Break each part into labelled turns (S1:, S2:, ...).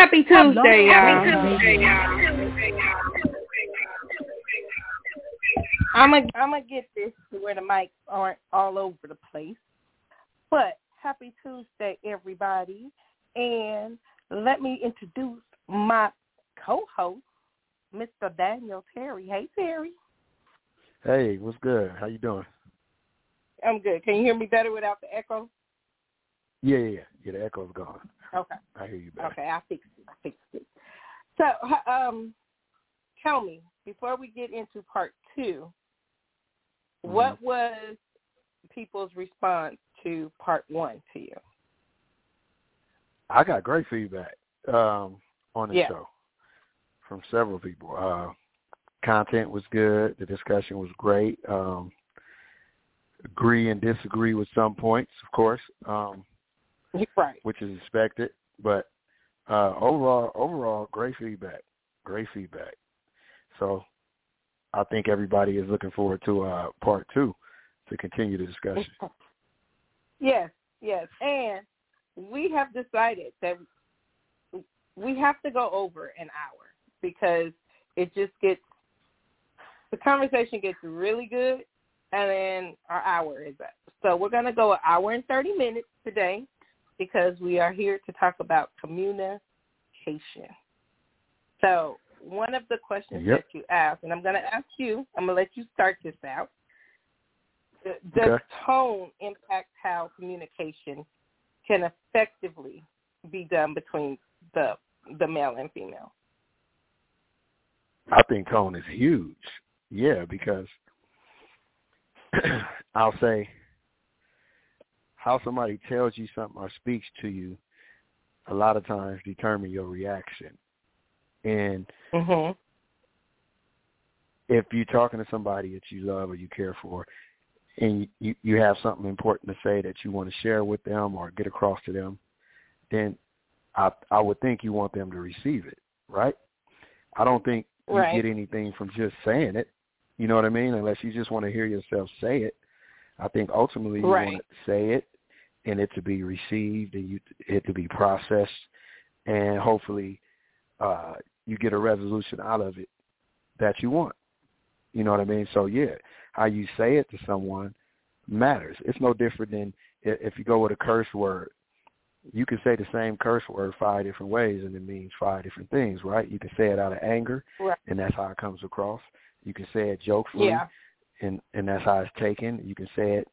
S1: Happy Tuesday, y'all. I'm gonna I'm gonna get this to where the mics aren't all over the place. But happy Tuesday, everybody, and let me introduce my co-host, Mr. Daniel Terry. Hey, Terry.
S2: Hey, what's good? How you doing?
S1: I'm good. Can you hear me better without the echo?
S2: Yeah, yeah, yeah. Yeah, the echo's gone.
S1: Okay.
S2: I hear you better.
S1: Okay, I fixed it. I fixed it. So, um, tell me before we get into part 2
S2: Mm-hmm.
S1: what was people's response to part one to you?
S2: I got great feedback um, on the
S1: Yeah.
S2: show from several people. Uh, content was good. The discussion was great. Um, agree and disagree with some points, of course, um,
S1: Right.
S2: which is expected. But uh, overall, overall, great feedback. Great feedback. So I think everybody is looking forward to uh, part two to continue the discussion.
S1: Yes, yes. And we have decided that we have to go over an hour because it just gets the conversation gets really good and then our hour is up. So we're gonna go an hour and thirty minutes today because we are here to talk about communication. So one of the questions
S2: Yep.
S1: that you asked, and I'm gonna ask you, I'm gonna let you start this out. Does
S2: Okay.
S1: tone impact how communication can effectively be done between the the male and female?
S2: I think tone is huge. Yeah, because I'll say how somebody tells you something or speaks to you a lot of times determine your reaction. And
S1: Mhm.
S2: if you're talking to somebody that you love or you care for and you you have something important to say that you want to share with them or get across to them, then I I would think you want them to receive it, right? I don't think you
S1: Right.
S2: get anything from just saying it. You know what I mean? Unless you just want to hear yourself say it. I think ultimately you
S1: Right.
S2: want to say it and it to be received and you it to be processed and hopefully uh you get a resolution out of it that you want. You know what I mean? So yeah, how you say it to someone matters. It's no different than if you go with a curse word. You can say the same curse word five different ways and it means five different things, right? You can say it out of anger
S1: Right.
S2: and that's how it comes across. You can say it jokefully
S1: Yeah.
S2: and and that's how it's taken. You can say it,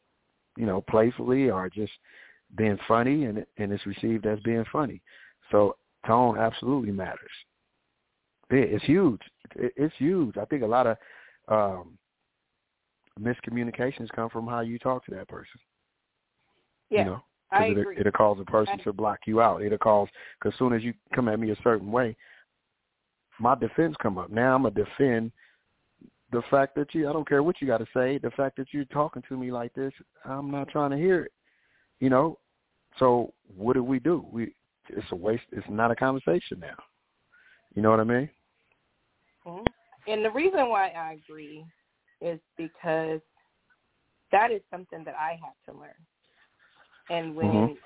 S2: you know, playfully or just being funny and and it's received as being funny. So tone absolutely matters. It's huge. It's huge. I think a lot of um miscommunications come from how you talk to that person.
S1: Yeah.
S2: You know, 'cause
S1: I
S2: it'll,
S1: agree.
S2: it'll cause a person
S1: I-
S2: to block you out. It'll cause because as soon as you come at me a certain way, my defense come up. Now I'm gonna defend the fact that you. I don't care what you got to say. The fact that you're talking to me like this, I'm not trying to hear it. You know. So what do we do? We it's a waste. It's not a conversation now. You know what I mean?
S1: Mhm. And the reason why I agree is because that is something that I had to learn. And when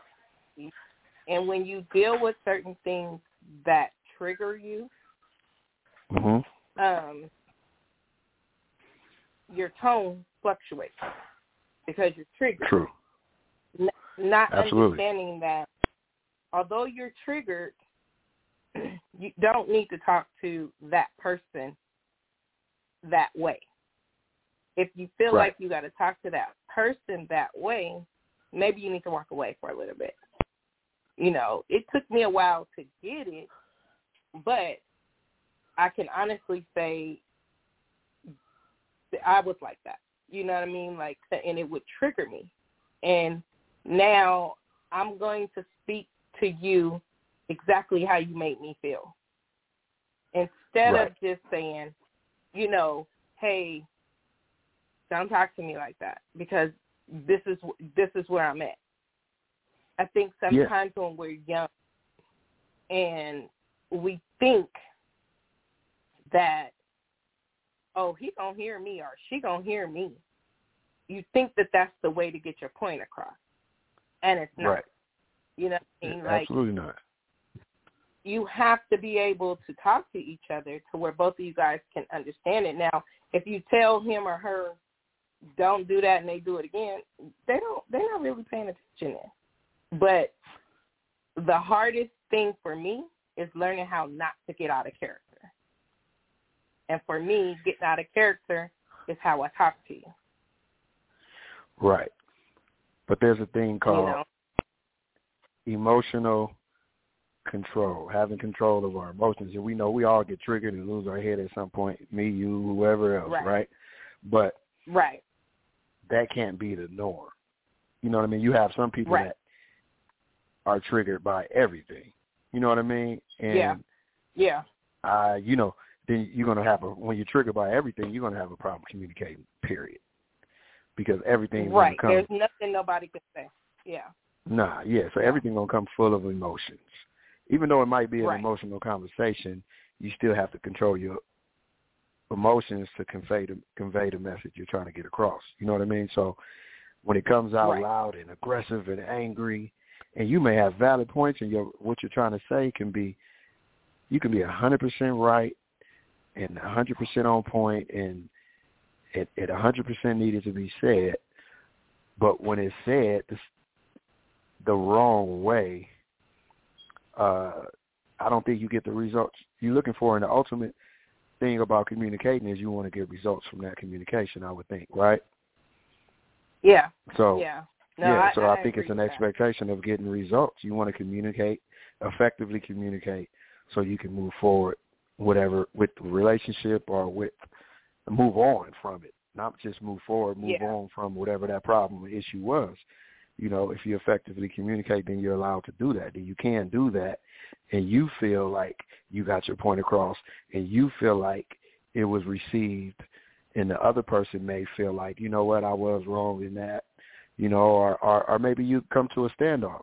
S1: and when you deal with certain things that trigger you,
S2: Mhm.
S1: um, your tone fluctuates because you're triggered.
S2: True.
S1: Not
S2: Absolutely.
S1: understanding that although you're triggered, you don't need to talk to that person that way. If you feel
S2: Right.
S1: like you got to talk to that person that way, maybe you need to walk away for a little bit. You know, it took me a while to get it, but I can honestly say that I was like that. You know what I mean? Like, and it would trigger me. And now I'm going to speak to you exactly how you made me feel. Instead
S2: Right.
S1: of just saying, you know, hey, don't talk to me like that because this is this is where I'm at. I think
S2: Yeah.
S1: sometimes when we're young and we think that oh he gonna hear me or she gonna hear me, you think that that's the way to get your point across, and it's not.
S2: Right.
S1: You know what I mean? Like
S2: Absolutely not.
S1: you have to be able to talk to each other to where both of you guys can understand it. Now, if you tell him or her don't do that and they do it again, they don't they're not really paying attention then. But the hardest thing for me is learning how not to get out of character. And for me, getting out of character is how I talk to you.
S2: Right. But there's a thing called
S1: You know?
S2: emotional control, having control of our emotions. And we know we all get triggered and lose our head at some point, me, you, whoever else,
S1: Right.
S2: right? But
S1: Right.
S2: that can't be the norm. You know what I mean? You have some people
S1: Right.
S2: that are triggered by everything. You know what I mean? And
S1: Yeah. Yeah.
S2: uh, you know, then you're gonna have a when you're triggered by everything, you're gonna have a problem communicating, period. Because everything's
S1: Right.
S2: come
S1: There's nothing nobody can say. Yeah.
S2: Nah, yeah. So everything gonna come full of emotions. Even though it might be an
S1: Right.
S2: emotional conversation, you still have to control your emotions to convey the convey the message you're trying to get across. You know what I mean? So when it comes out
S1: Right.
S2: loud and aggressive and angry, and you may have valid points, and your what you're trying to say can be, you can be a hundred percent right and a hundred percent on point, and it it a hundred percent needed to be said. But when it's said the, the wrong way, uh, I don't think you get the results you're looking for. And the ultimate thing about communicating is you want to get results from that communication. I would think, right?
S1: Yeah.
S2: So
S1: yeah. No,
S2: yeah,
S1: I,
S2: so I, think it's an
S1: with that.
S2: expectation of getting results. You want to communicate, effectively communicate, so you can move forward, whatever with the relationship or with move on from it, not just move forward, move
S1: Yeah.
S2: on from whatever that problem or issue was. You know, if you effectively communicate, then you're allowed to do that. Then you can do that, and you feel like you got your point across, and you feel like it was received, and the other person may feel like, you know what, I was wrong in that you know, or, or or maybe you come to a standoff.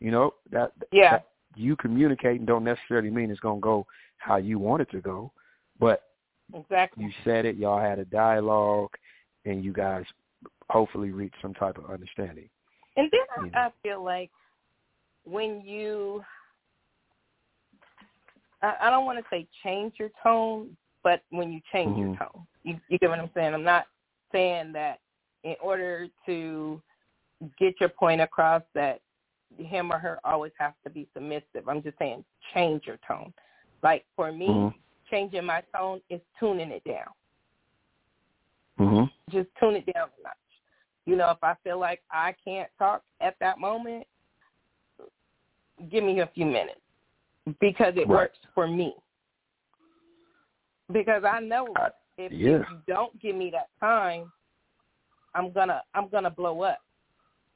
S2: You know that
S1: Yeah.
S2: that you communicating don't necessarily mean it's gonna go how you want it to go, but
S1: Exactly.
S2: you said it, y'all had a dialogue, and you guys hopefully reached some type of understanding.
S1: And then. I, I feel like when you, I, I don't want to say change your tone, but when you change your
S2: Mhm.
S1: tone, you, you get what I'm saying. I'm not saying that in order to get your point across that him or her always has to be submissive. I'm just saying change your tone. Like for me,
S2: Mhm.
S1: Changing my tone is tuning it down.
S2: Mhm.
S1: just tune it down a notch. You know, if I feel like I can't talk at that moment, give me a few minutes because it
S2: Right.
S1: works for me. Because I know
S2: I-
S1: if,
S2: yeah.
S1: if you don't give me that time, I'm gonna I'm gonna blow up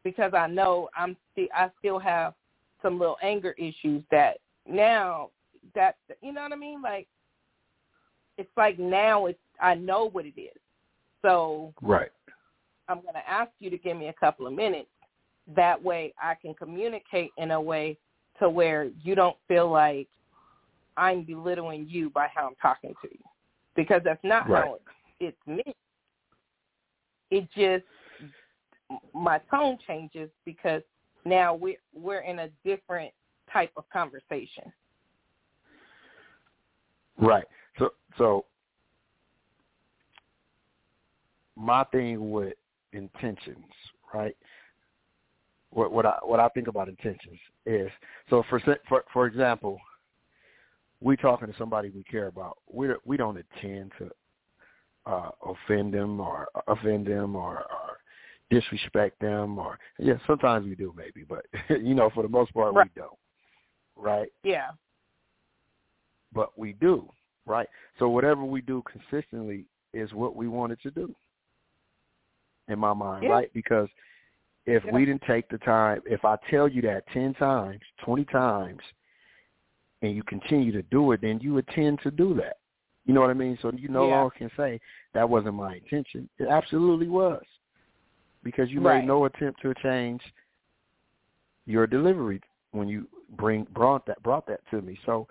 S1: because I know I'm I still have some little anger issues that now that you know what I mean like it's like now it's I know what it is. So
S2: Right.
S1: I'm going to ask you to give me a couple of minutes. That way I can communicate in a way to where you don't feel like I'm belittling you by how I'm talking to you. Because that's not
S2: Right.
S1: how it, it's me. It just, my tone changes because now we're, we're in a different type of conversation.
S2: Right. So my thing with intentions, right? What what I what I think about intentions is so for for for example, we talking to somebody we care about. We we don't intend to uh offend them or offend them or, or disrespect them or yeah, sometimes we do maybe, but you know, for the most part
S1: Right.
S2: we don't. Right?
S1: Yeah.
S2: but we do, right? So whatever we do consistently is what we wanted to do. In my mind,
S1: Yeah.
S2: right? Because if
S1: Yeah.
S2: we didn't take the time, if I tell you that 10 times, 20 times, and you continue to do it, then you intend to do that. You know what I mean? So you no
S1: Yeah.
S2: longer can say that wasn't my intention. It absolutely was. Because you
S1: Right.
S2: made no attempt to change your delivery when you bring brought that brought that to me. So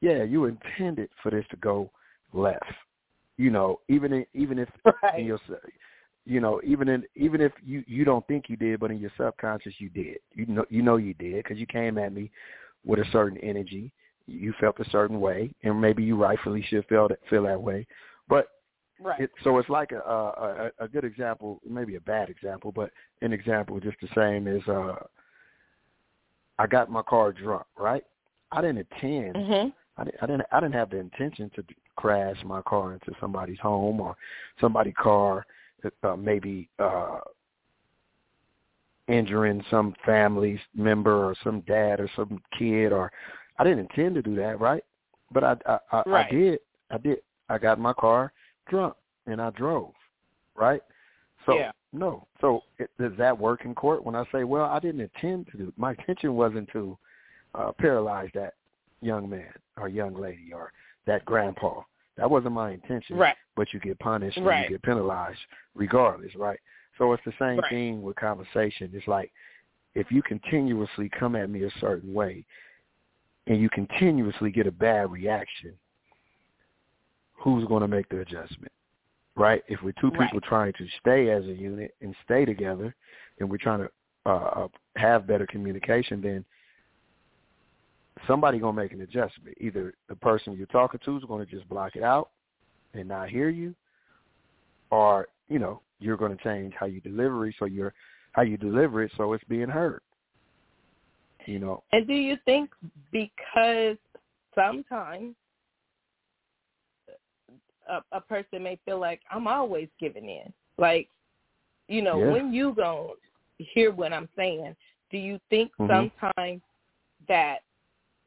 S2: yeah, you intended for this to go left. You know, even in, even if in
S1: Right.
S2: your you know even in even if you you don't think you did, but in your subconscious you did. You know you know you did because you came at me with a certain energy. you felt a certain way, and maybe you rightfully should feel that, feel that way. But
S1: right.
S2: it, so it's like a, a a good example, maybe a bad example, but an example just the same is uh, I got my car drunk, right? I didn't intend.
S1: Mm-hmm.
S2: I didn't, I didn't. I didn't have the intention to crash my car into somebody's home or somebody's car, uh, maybe uh, injuring some family member or some dad or some kid or I didn't intend to do that, right? But I I, I,
S1: right.
S2: I did. I did. I got in my car drunk and I drove, right? So
S1: yeah.
S2: no. So it, does that work in court when I say, well, I didn't intend to do. My intention wasn't to uh, paralyze that young man or young lady or that grandpa. That wasn't my intention.
S1: Right.
S2: But you get punished
S1: right.
S2: and you get penalized regardless, right? So it's the same
S1: right.
S2: thing with conversation. It's like if you continuously come at me a certain way and you continuously get a bad reaction, who's going to make the adjustment? Right? If we're two people
S1: right.
S2: trying to stay as a unit and stay together and we're trying to uh, have better communication, then somebody going to make an adjustment. Either the person you're talking to is going to just block it out and not hear you, or, you know, you're going to change how you deliver it so you're how you deliver it so it's being heard. You know.
S1: And do you think because sometimes a, a person may feel like I'm always giving in, like you know,
S2: yeah.
S1: when you go hear what I'm saying, do you think
S2: mm-hmm.
S1: sometimes that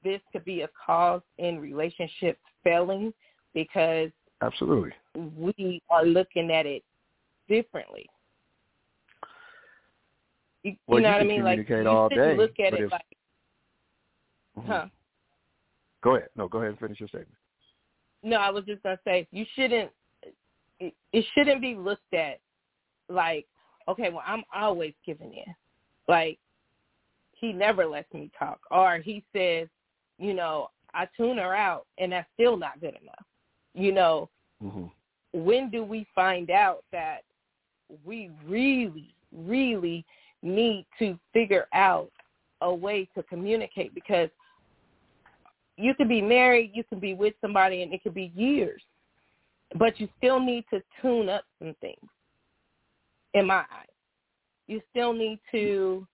S1: this could be a cause in relationships failing because
S2: absolutely
S1: we are looking at it differently. You,
S2: well,
S1: you know
S2: you
S1: what I mean?
S2: Communicate
S1: like
S2: all
S1: you
S2: day,
S1: look at it
S2: if,
S1: like,
S2: mm-hmm.
S1: huh?
S2: Go ahead. No, go ahead and finish your statement.
S1: No, I was just gonna say you shouldn't. It, it shouldn't be looked at like, okay, well, I'm always giving in. Like he never lets me talk, or he says, you know, I tune her out, and that's still not good enough. You know,
S2: mm-hmm.
S1: when do we find out that we really, really need to figure out a way to communicate? Because you can be married, you can be with somebody, and it could be years, but you still need to tune up some things. In my eyes, you still need to.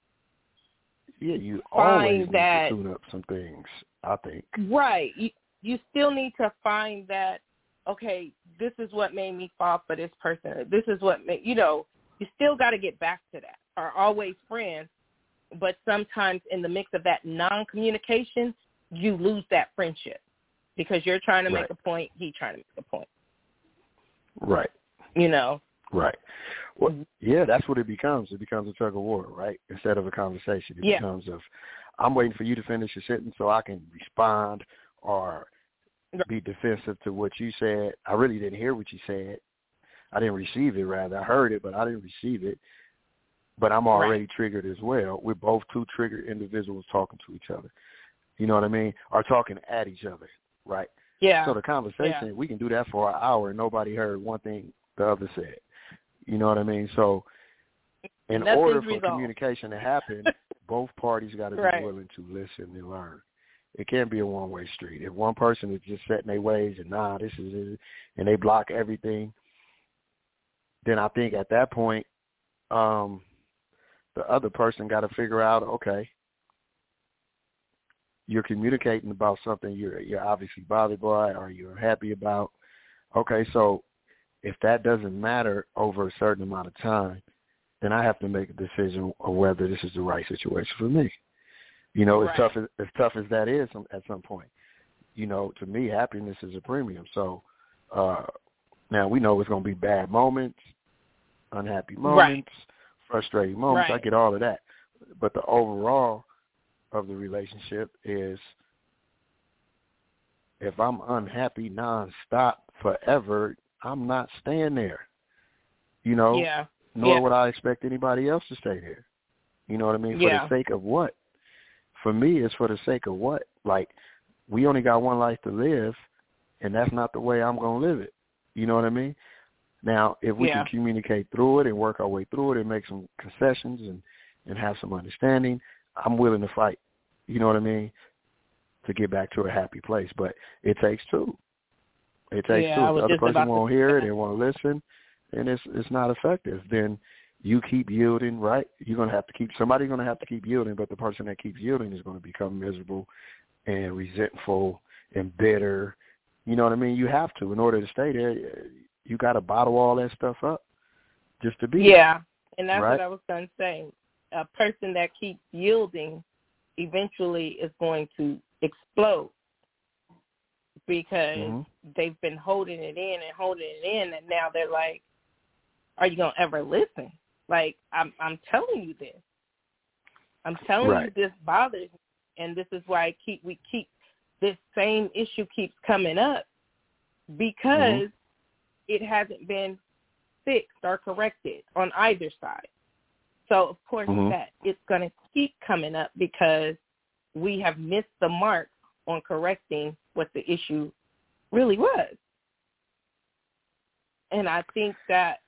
S2: Yeah, you always need
S1: that,
S2: to tune up some things. I think.
S1: Right. You you still need to find that. Okay, this is what made me fall for this person. This is what made you know. You still got to get back to that. Are always friends, but sometimes in the mix of that non-communication, you lose that friendship because you're trying to
S2: right.
S1: make a point, he trying to make a point.
S2: Right.
S1: You know.
S2: Right. Well, mm-hmm. yeah, that's what it becomes. It becomes a tug of war, right? Instead of a conversation, it
S1: yeah.
S2: becomes of, I'm waiting for you to finish your sentence so I can respond or be defensive to what you said. I really didn't hear what you said. I didn't receive it, rather. I heard it, but I didn't receive it. But I'm already
S1: right.
S2: triggered as well. We're both two triggered individuals talking to each other. You know what I mean? Or talking at each other, right?
S1: Yeah.
S2: So the conversation,
S1: yeah.
S2: we can do that for an hour and nobody heard one thing the other said. You know what I mean? So in
S1: Nothing's
S2: order for
S1: resolved.
S2: communication to happen, both parties got to be
S1: right.
S2: willing to listen and learn. It can't be a one-way street. If one person is just setting their ways and nah, this is it, and they block everything, then I think at that point, um, the other person got to figure out, okay, you're communicating about something you're you're obviously bothered by or you're happy about. Okay, so if that doesn't matter over a certain amount of time, then I have to make a decision of whether this is the right situation for me. You know,
S1: right.
S2: as tough as as tough as that is at some point. You know, to me, happiness is a premium. So uh now we know it's going to be bad moments, unhappy moments,
S1: right.
S2: frustrating moments.
S1: Right.
S2: I get all of that, but the overall of the relationship is if I'm unhappy nonstop forever, I'm not staying there. You know,
S1: yeah.
S2: nor
S1: yeah.
S2: would I expect anybody else to stay there. You know what I mean?
S1: Yeah.
S2: For the sake of what? For me, it's for the sake of what? Like, we only got one life to live, and that's not the way I'm going to live it. You know what I mean? Now, if we
S1: Yeah.
S2: can communicate through it and work our way through it and make some concessions and and have some understanding, I'm willing to fight. You know what I mean? to get back to a happy place. But it takes two. It takes
S1: yeah,
S2: two. If the other person won't hear it they won't listen, and it's it's not effective. Then you keep yielding, right? You're gonna have to keep somebody's gonna have to keep yielding, but the person that keeps yielding is gonna become miserable and resentful and bitter. You know what I mean? You have to in order to stay there. You got to bottle all that stuff up just to be. there,
S1: Yeah, and that's
S2: Right.
S1: what I was to say. A person that keeps yielding eventually is going to explode because
S2: Mhm.
S1: they've been holding it in and holding it in, and now they're like, "Are you gonna ever listen?" Like I'm, I'm telling you this. I'm telling
S2: Right.
S1: you this bothers me, and this is why I keep we keep this same issue keeps coming up because
S2: Mm-hmm.
S1: it hasn't been fixed or corrected on either side. So of course
S2: Mhm.
S1: that it's going to keep coming up because we have missed the mark on correcting what the issue really was. And I think that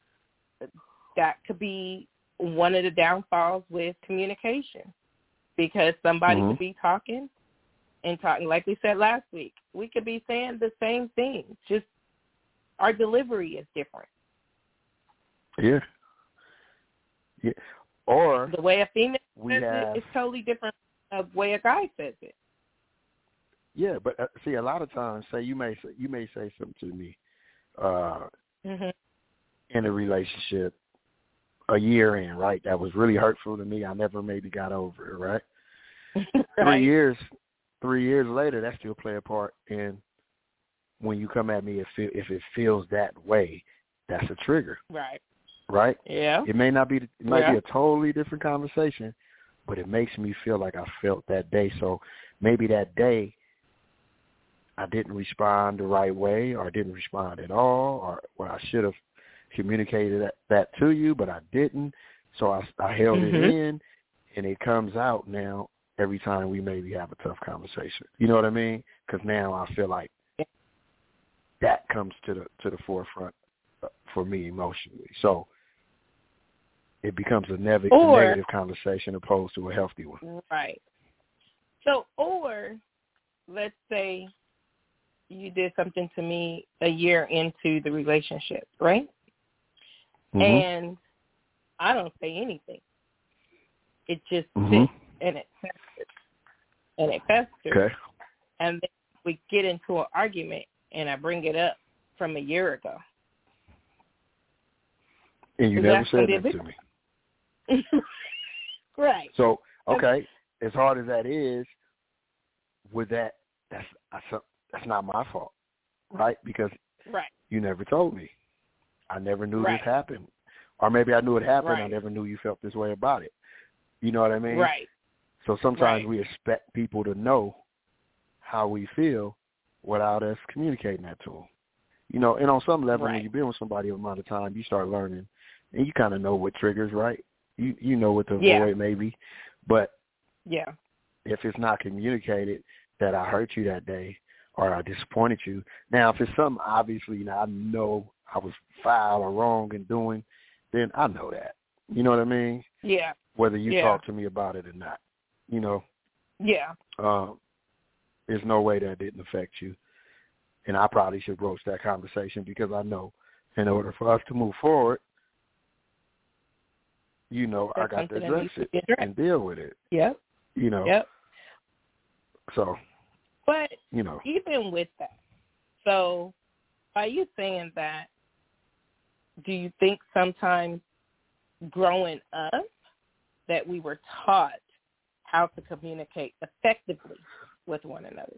S1: that could be one of the downfalls with communication because somebody
S2: Mhm.
S1: could be talking and talking like we said last week. We could be saying the same thing, just our delivery is different.
S2: Yeah. Yeah. Or
S1: The way a female says
S2: have
S1: it is totally different of the way a guy says it.
S2: Yeah, but uh, see, a lot of times, say you may say, you may say something to me uh,
S1: hmm
S2: in a relationship a year in, right? That was really hurtful to me. I never maybe got over it, right? Three years, three years later, that still play a part in when you come at me. If it, if it feels that way, that's a trigger,
S1: Right.
S2: right?
S1: Yeah.
S2: It may not be, it might
S1: Yeah.
S2: be a totally different conversation, but it makes me feel like I felt that day. So maybe that day I didn't respond the right way, or I didn't respond at all, or well, I should have communicated that, that to you, but I didn't. So I, I held
S1: Mhm.
S2: it in, and it comes out now every time we maybe have a tough conversation. You know what I mean? Because now I feel like that comes to the to the forefront for me emotionally. So it becomes a, nev- a negative conversation opposed to a healthy one.
S1: Right. So, or let's say you did something to me a year into the relationship, right?
S2: Mhm.
S1: And I don't say anything. It just
S2: Mhm.
S1: sits and it festers. And it festers.
S2: Okay.
S1: And then we get into an argument and I bring it up from a year ago.
S2: And you never said that to me.
S1: right.
S2: So okay, as hard as that is, with that, that's that's not my fault, right? Because
S1: Right.
S2: you never told me. I never knew
S1: Right.
S2: this happened, or maybe I knew it happened. I never knew you felt this way about it. You know what I mean?
S1: Right.
S2: So sometimes
S1: Right.
S2: we expect people to know how we feel without us communicating that to them. You know, and on some level, when you've been with somebody a amount of time, you start learning, and you kind of know what triggers, right? You you know what to
S1: Yeah.
S2: avoid maybe, but
S1: Yeah.
S2: if it's not communicated that I hurt you that day or I disappointed you. Now, if it's something obviously you know, I know I was foul or wrong in doing, then I know that. You know what I mean?
S1: Yeah.
S2: Whether you
S1: Yeah.
S2: talk to me about it or not. You know,
S1: Yeah.
S2: um, there's no way that didn't affect you. And I probably should broach that conversation because I know in order for us to move forward, you know, I got to address it and deal with it.
S1: Yep.
S2: You know.
S1: Yep.
S2: So,
S1: But
S2: you know.
S1: even with that, so by you saying that, do you think sometimes growing up that we were taught how to communicate effectively with one another?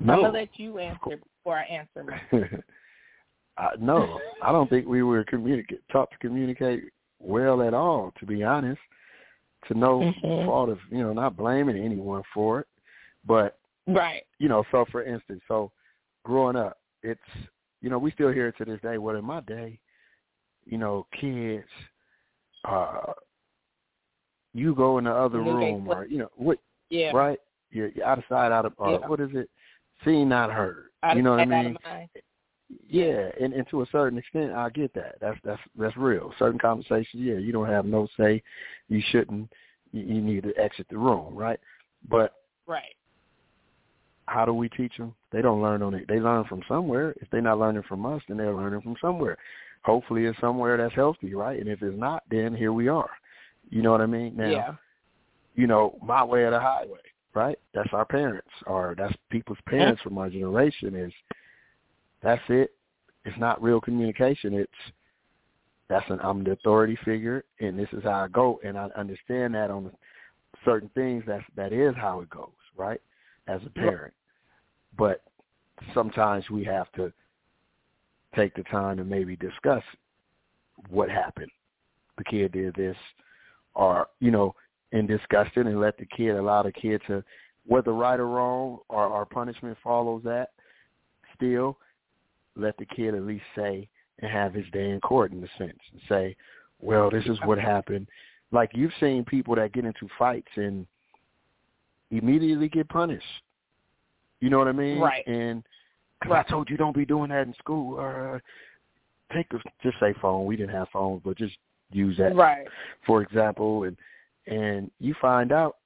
S1: I'm
S2: No.
S1: gonna let you answer before I answer mine.
S2: I, no, I don't think we were communicate taught to communicate well at all. To be honest, to no
S1: Mhm.
S2: fault of you know not blaming anyone for it, but
S1: Right.
S2: you know, so for instance, so growing up, it's you know we still hear it to this day. Well, in my day, you know, kids, uh, you go in the other room, or you know what,
S1: Yeah.
S2: right? You're, you're out of sight, out of uh,
S1: Yeah.
S2: what is it? Seen, not heard.
S1: Out
S2: you know what I mean? Yeah, and, and to a certain extent, I get that. That's that's that's real. Certain conversations, yeah, you don't have no say. You shouldn't. You, you need to exit the room, right? But
S1: Right.
S2: How do we teach them? They don't learn on it. They learn from somewhere. If they're not learning from us, then they're learning from somewhere. Hopefully, it's somewhere that's healthy, right? And if it's not, then here we are. You know what I mean? Now,
S1: yeah.
S2: you know, my way or the highway, right? That's our parents, or that's people's parents from our generation. Is that's it? It's not real communication. It's that's an I'm the authority figure, and this is how I go, and I understand that on certain things. That's that is how it goes, right? As a parent, but sometimes we have to take the time to maybe discuss what happened. The kid did this, or you know, and discuss it, and let the kid allow the kid to, whether right or wrong, or our punishment follows that. Still, let the kid at least say and have his day in court in a sense and say, well, this is what happened. Like you've seen people that get into fights and immediately get punished. You know what I mean?
S1: Right.
S2: And cause
S1: right.
S2: I told you don't be doing that in school. Uh, take the just say phone. We didn't have phones, but just use that.
S1: Right.
S2: For example, and and you find out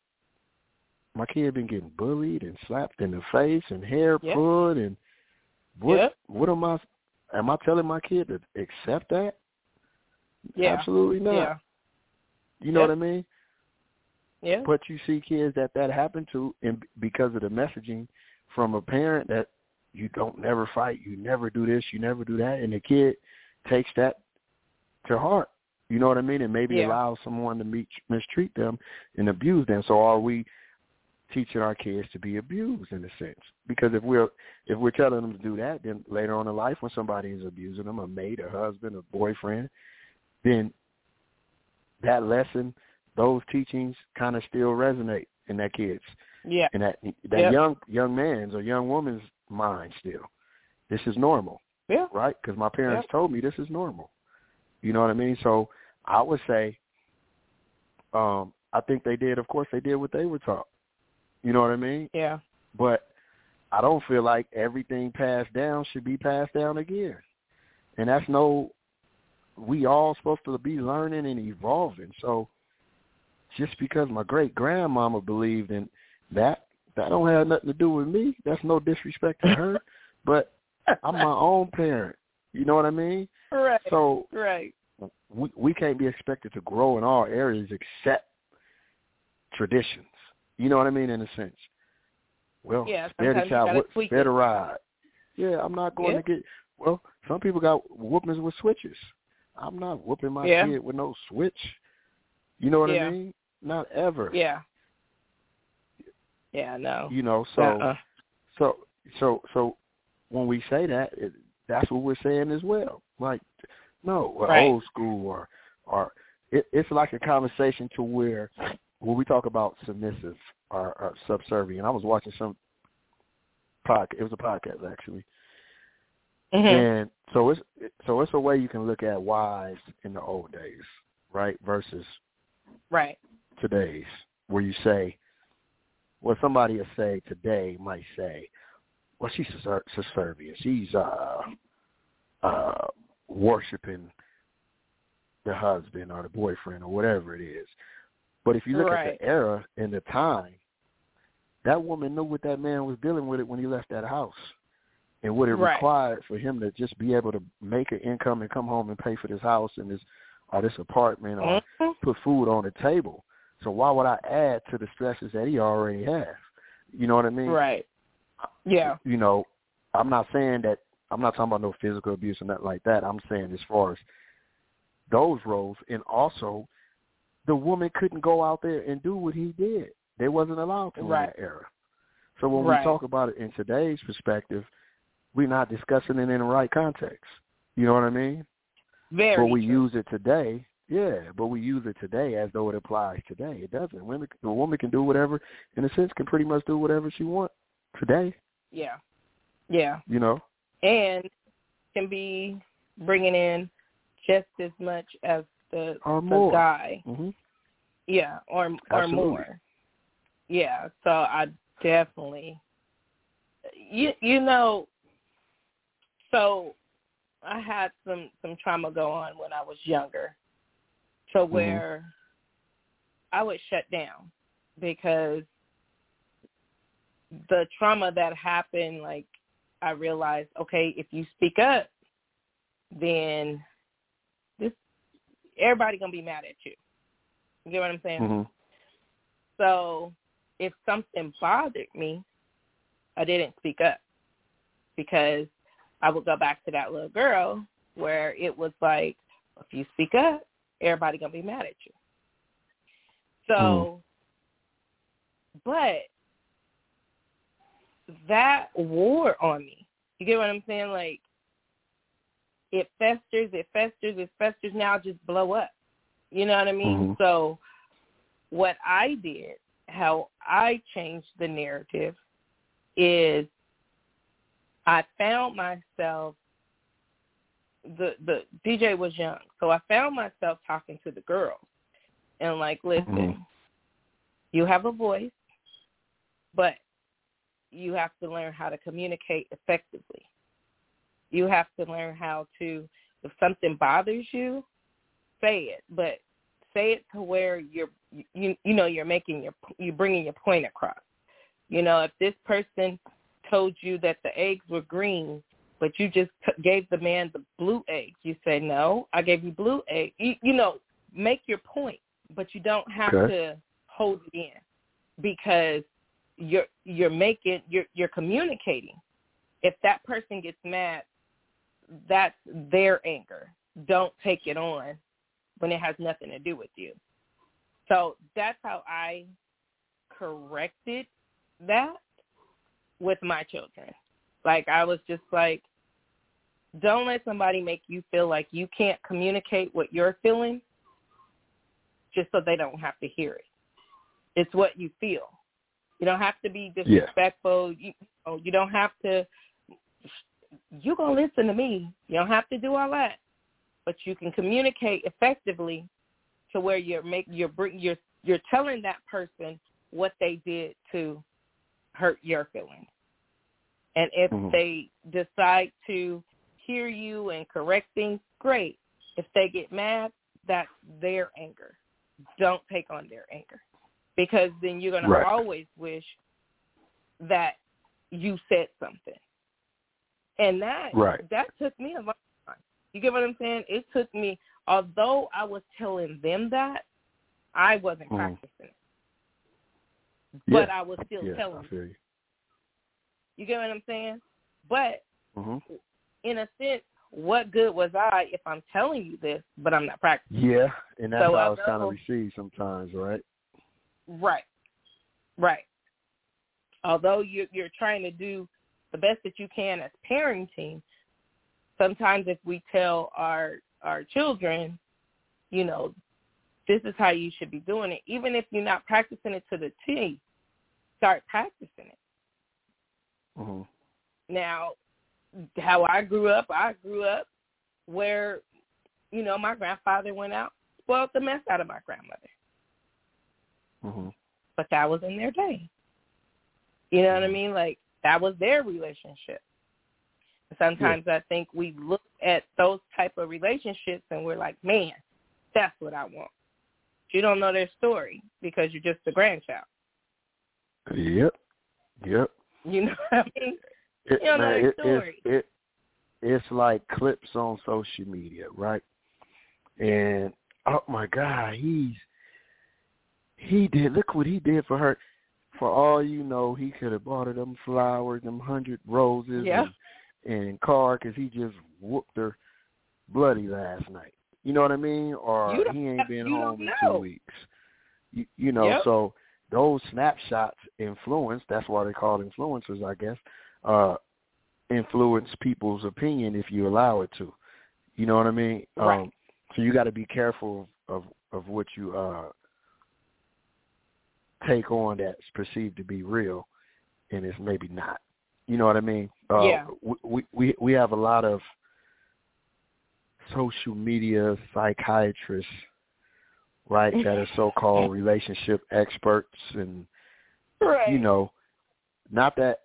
S2: my kid been getting bullied and slapped in the face and hair
S1: yep.
S2: pulled and what
S1: yep.
S2: what am I am I telling my kid to accept that?
S1: Yeah.
S2: Absolutely not.
S1: Yeah.
S2: You know
S1: yep.
S2: what I mean?
S1: Yeah.
S2: But you see kids that that happened to, and because of the messaging from a parent that you don't never fight, you never do this, you never do that, and the kid takes that to heart. You know what I mean? And maybe
S1: yeah.
S2: allow someone to meet, mistreat them and abuse them. So are we teaching our kids to be abused in a sense? Because if we're if we're telling them to do that, then later on in life, when somebody is abusing them, a mate, a husband, a boyfriend, then that lesson, those teachings, kind of still resonate in that kid's,
S1: yeah,
S2: in that that
S1: yep.
S2: young young man's or young woman's mind. Still, this is normal,
S1: yeah,
S2: right? Because my parents
S1: yep.
S2: told me this is normal. You know what I mean? So I would say, um, I think they did. Of course, they did what they were taught. You know what I mean?
S1: Yeah.
S2: But I don't feel like everything passed down should be passed down again. And that's no we all supposed to be learning and evolving. So just because my great grandmama believed in that, that don't have nothing to do with me. That's no disrespect to her. but I'm my own parent. You know what I mean?
S1: Right.
S2: So
S1: right.
S2: We we can't be expected to grow in all areas except traditions. You know what I mean, in a sense. Well,
S1: yeah,
S2: spare the child, spare the ride. Yeah, I'm not going
S1: yeah.
S2: to get. Well, some people got whoopings with switches. I'm not whooping my
S1: yeah.
S2: kid with no switch. You know what
S1: yeah.
S2: I mean? Not ever.
S1: Yeah. Yeah, no.
S2: You know, so
S1: uh-uh.
S2: so so so when we say that, it, that's what we're saying as well. Like, no,
S1: right.
S2: old school or or it, it's like a conversation to where when we talk about submissive or, or subservient. I was watching some podcast. It was a podcast actually.
S1: Mm-hmm.
S2: And so it's so it's a way you can look at wives in the old days, right, versus
S1: right
S2: today's, where you say, well, somebody will say today might say, well, she's subservient, she's uh uh worshiping the husband or the boyfriend or whatever it is. But if you look
S1: right.
S2: at the era and the time, that woman knew what that man was dealing with it when he left that house and what it
S1: right.
S2: required for him to just be able to make an income and come home and pay for this house and this or this apartment or
S1: mm-hmm.
S2: put food on the table. So why would I add to the stresses that he already has? You know what I mean?
S1: Right. Yeah.
S2: You know, I'm not saying that I'm not talking about no physical abuse or nothing like that. I'm saying as far as those roles and also the woman couldn't go out there and do what he did. They wasn't allowed to
S1: right.
S2: in that era. So when
S1: right.
S2: we talk about it in today's perspective, we're not discussing it in the right context. You know what I mean?
S1: Very
S2: But we
S1: true.
S2: use it today. Yeah, but we use it today as though it applies today. It doesn't. Women, a woman can do whatever, in a sense, can pretty much do whatever she wants today.
S1: Yeah. Yeah.
S2: You know.
S1: And can be bringing in just as much as the,
S2: or more.
S1: the guy.
S2: Mm-hmm.
S1: Yeah, or or more. Yeah. So I definitely. You you know. So I had some some trauma go on when I was younger, to where I would shut down because the trauma that happened, like I realized, okay, if you speak up, then this everybody gonna be mad at you. You get what I'm saying?
S2: Mm-hmm.
S1: So if something bothered me, I didn't speak up because I would go back to that little girl where it was like, if you speak up, everybody gonna be mad at you. So, mm. but that wore on me. You get what I'm saying? Like, it festers, it festers, it festers. Now just blow up. You know what I mean?
S2: Mm-hmm.
S1: So, what I did, how I changed the narrative, is I found myself the the DJ was young, so I found myself talking to the girls and like, listen,
S2: mm-hmm.
S1: you have a voice, but you have to learn how to communicate effectively. You have to learn how to, if something bothers you, say it, but say it to where you're, you, you know, you're making your, you're bringing your point across. You know, if this person told you that the eggs were green, but you just gave the man the blue eggs, you say, no, I gave you blue egg. You, you know, make your point, but you don't have
S2: okay.
S1: to hold it in because you're you're making you're you're communicating. If that person gets mad, that's their anger. Don't take it on when it has nothing to do with you. So that's how I corrected that with my children. Like I was just like, don't let somebody make you feel like you can't communicate what you're feeling just so they don't have to hear it. It's what you feel. You don't have to be disrespectful.
S2: Yeah.
S1: You, oh, you don't have to. you're gonna listen to me. You don't have to do all that, but you can communicate effectively to where you're make you're bring you're you're telling that person what they did to hurt your feelings. And if
S2: mm-hmm.
S1: they decide to hear you and correct things, great. If they get mad, that's their anger. Don't take on their anger because then you're going
S2: right.
S1: to always wish that you said something. And that
S2: right.
S1: that took me a long time. You get what I'm saying? It took me, although I was telling them that, I wasn't
S2: mm.
S1: practicing it.
S2: Yeah.
S1: But I was still
S2: yeah,
S1: telling
S2: you.
S1: You get what I'm saying? But
S2: mm-hmm.
S1: In a sense, what good was I if I'm telling you this, but I'm not practicing?
S2: Yeah, and that's
S1: so
S2: how was kind of received sometimes, right?
S1: Right, right. Although you're, you're trying to do the best that you can as parenting, sometimes if we tell our our children, you know, this is how you should be doing it, even if you're not practicing it to the T, start practicing it.
S2: Mm-hmm.
S1: Now, how I grew up, I grew up where, you know, my grandfather went out, spoiled the mess out of my grandmother.
S2: Mm-hmm.
S1: But that was in their day. You know what I
S2: Mm-hmm.
S1: mean? Like that was their relationship. Sometimes
S2: yeah.
S1: I think we look at those type of relationships and we're like, man, that's what I want. You don't know their story because you're just a grandchild.
S2: Yep. Yep.
S1: You know what I mean?
S2: It, man, it. It, it, it's like clips on social media, right? And oh my God, he's he did. Look what he did for her. For all you know, he could have bought her them flowers, them hundred roses,
S1: yeah.
S2: and, and car because he just whooped her bloody last night. You know what I mean? Or he ain't been home in
S1: know.
S2: two weeks. You, you know,
S1: Yep.
S2: so those snapshots influence. That's why they call influencers, I guess. Uh, influence people's opinion if you allow it to. You know what I mean?
S1: Right.
S2: Um, so you got to be careful of of what you uh take on that's perceived to be real, and it's maybe not. You know what I mean? Uh,
S1: Yeah.
S2: We we we have a lot of social media psychiatrists, right? That are so-called relationship experts, and
S1: Right.
S2: you know, not that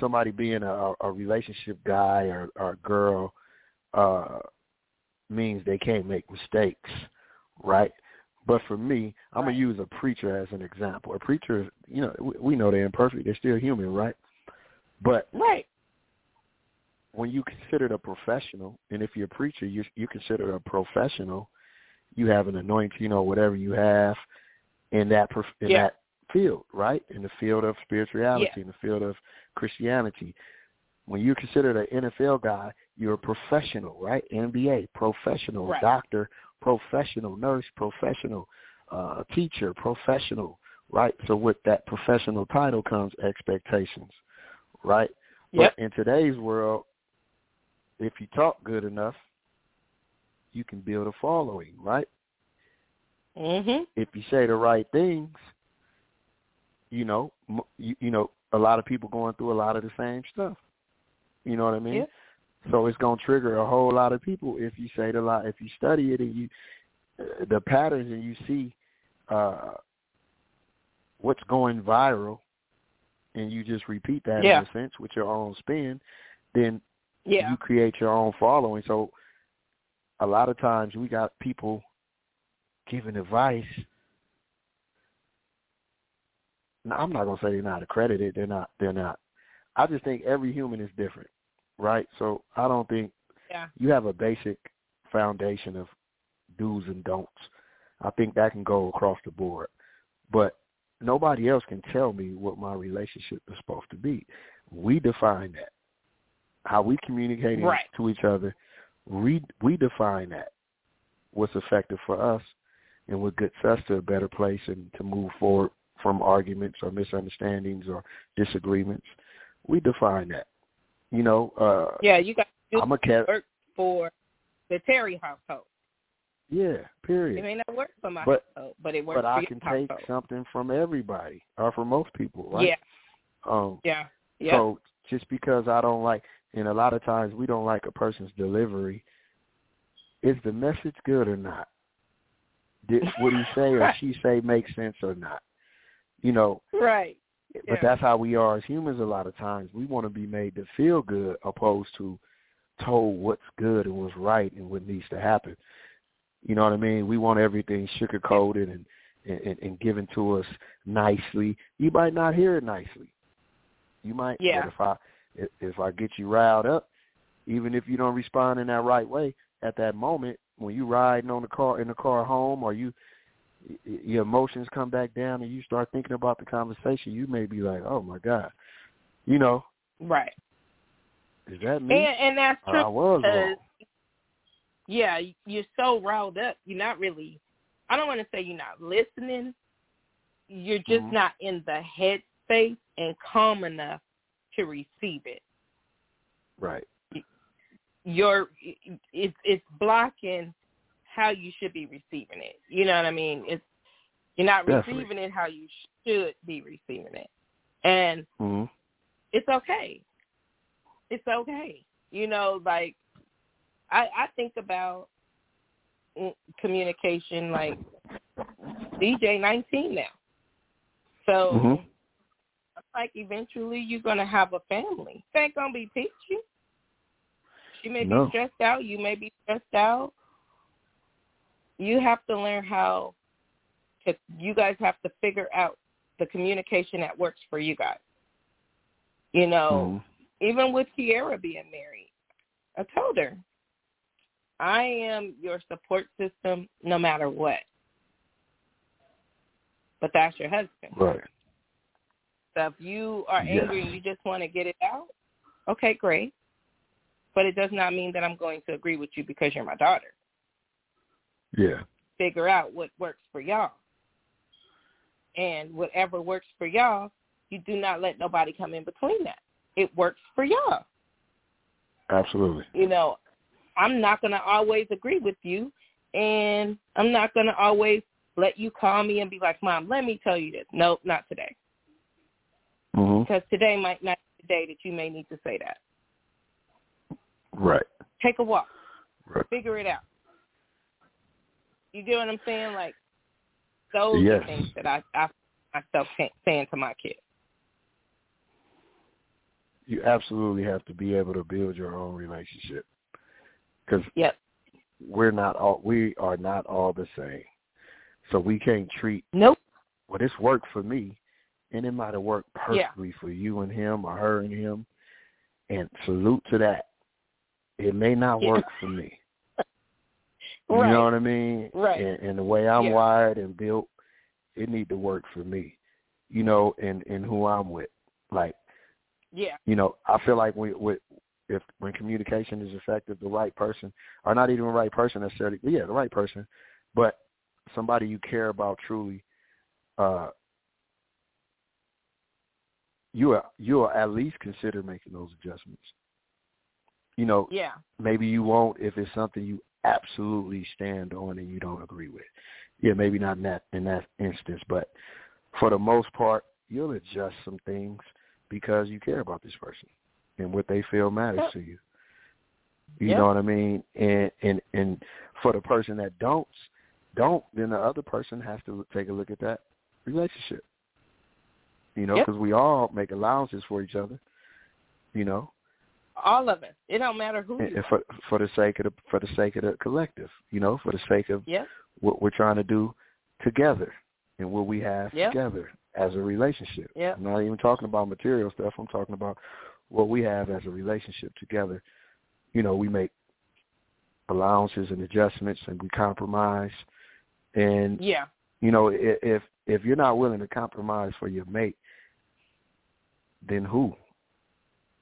S2: somebody being a, a relationship guy or, or girl uh means they can't make mistakes, right? But for me, I'm gonna use a preacher as an example. A preacher, you know, we know they're imperfect; they're still human, right? But
S1: right
S2: when you consider a professional, and if you're a preacher, you you consider a professional, you have an anointing or whatever you have in that in
S1: yeah.
S2: that field, right? In the field of spirituality,
S1: yeah.
S2: in the field of Christianity. When you're considered an NFL guy, you're a professional, right? NBA, professional,
S1: right.
S2: doctor, professional, nurse, professional, uh, teacher, professional, right? So with that professional title comes expectations, right?
S1: Yep.
S2: But in today's world, if you talk good enough, you can build a following, right?
S1: Mhm.
S2: If you say the right things, you know, you, you know, a lot of people going through a lot of the same stuff. You know what I mean?
S1: Yeah.
S2: So it's gonna trigger a whole lot of people if you say the lot. If you study it and you uh, the patterns and you see uh what's going viral, and you just repeat that
S1: yeah.
S2: in a sense with your own spin, then
S1: yeah.
S2: you create your own following. So a lot of times we got people giving advice. Now, I'm not gonna say they're not accredited. They're not. They're not. I just think every human is different, right? So I don't think
S1: yeah.
S2: you have a basic foundation of do's and don'ts. I think that can go across the board, but nobody else can tell me what my relationship is supposed to be. We define that how we communicate
S1: right.
S2: to each other, we we define that. What's effective for us and what gets us to a better place and to move forward from arguments or misunderstandings or disagreements. We define that. You know, uh
S1: Yeah, you got to
S2: I'm a cat
S1: work for the Terry household.
S2: Yeah, period.
S1: It may not work for my
S2: but,
S1: household, but it works for me.
S2: but I can
S1: household.
S2: take something from everybody or for most people, right?
S1: Yeah.
S2: Um
S1: yeah. Yeah.
S2: So just because I don't like and a lot of times we don't like a person's delivery. Is the message good or not? Did what he say or she say make sense or not? You know.
S1: Right.
S2: But
S1: yeah.
S2: that's how we are as humans. A lot of times we want to be made to feel good, opposed to told what's good and what's right and what needs to happen. You know what I mean? We want everything sugar coated and, and and given to us nicely. You might not hear it nicely. You might.
S1: Yeah.
S2: But if I if I get you riled up, even if you don't respond in that right way at that moment, when you're riding on the car in the car home, or you your emotions come back down and you start thinking about the conversation, you may be like, "Oh my God," you know.
S1: Right.
S2: Is that me?
S1: And, and that's true.
S2: I was wrong.
S1: Yeah, you're so riled up. You're not really. I don't want to say you're not listening. You're just
S2: mm-hmm.
S1: not in the headspace and calm enough to receive it.
S2: Right.
S1: You're it's it's blocking how you should be receiving it. You know what I mean? It's you're not
S2: Definitely.
S1: receiving it how you should be receiving it, and
S2: mm-hmm.
S1: it's okay. It's okay. You know, like I I think about communication like DJ 19 now. So
S2: mm-hmm.
S1: like eventually you're gonna have a family. It ain't gonna be peachy. You may
S2: no.
S1: be stressed out. You may be stressed out. You have to learn how to. You guys have to figure out the communication that works for you guys. You know,
S2: mm-hmm.
S1: even with Kiara being married, I told her, I am your support system no matter what. But that's your husband.
S2: Right.
S1: So if you are angry and you just want to get it out, okay, great. But it does not mean that I'm going to agree with you because you're my daughter.
S2: Yeah.
S1: Figure out what works for y'all. And whatever works for y'all, you do not let nobody come in between that. It works for y'all.
S2: Absolutely.
S1: You know, I'm not going to always agree with you, and I'm not going to always let you call me and be like, Mom, let me tell you this. Nope, not today.
S2: Mm-hmm.
S1: Because today might not be the day that you may need to say that.
S2: Right.
S1: Take a walk.
S2: Right.
S1: Figure it out. You get what I'm saying? Like, those
S2: Yes.
S1: are things that I, I myself can't saying to my kids.
S2: You absolutely have to be able to build your own relationship because
S1: Yep.
S2: we're not all we are not all the same. So we can't treat
S1: Nope.
S2: well this worked for me and it might have worked
S1: Yeah.
S2: perfectly for you and him or her and him. And salute to that. It may not
S1: Yeah.
S2: work for me. You
S1: Right.
S2: know what I mean?
S1: Right.
S2: And, and the way I'm
S1: Yeah.
S2: wired and built, it need to work for me. You know, and and who I'm with. Like,
S1: Yeah.
S2: you know, I feel like we with if when communication is effective, the right person, or not even the right person necessarily, but yeah, the right person, but somebody you care about truly, uh, you are you are at least consider making those adjustments. You know,
S1: Yeah.
S2: maybe you won't if it's something you absolutely stand on and you don't agree with. Yeah, maybe not in that in that instance, but for the most part, you'll adjust some things because you care about this person and what they feel matters to you. You know what I mean? And and and for the person that don't don't, then the other person has to take a look at that relationship. You know, because we all make allowances for each other. You know,
S1: All of us. It don't matter who
S2: and, and for for the sake of the for the sake of the collective. You know, for the sake of
S1: Yep.
S2: what we're trying to do together and what we have
S1: Yep.
S2: together as a relationship.
S1: Yep.
S2: I'm not even talking about material stuff. I'm talking about what we have as a relationship together. You know, we make allowances and adjustments and we compromise. And
S1: Yeah.
S2: you know, if if you're not willing to compromise for your mate, then who?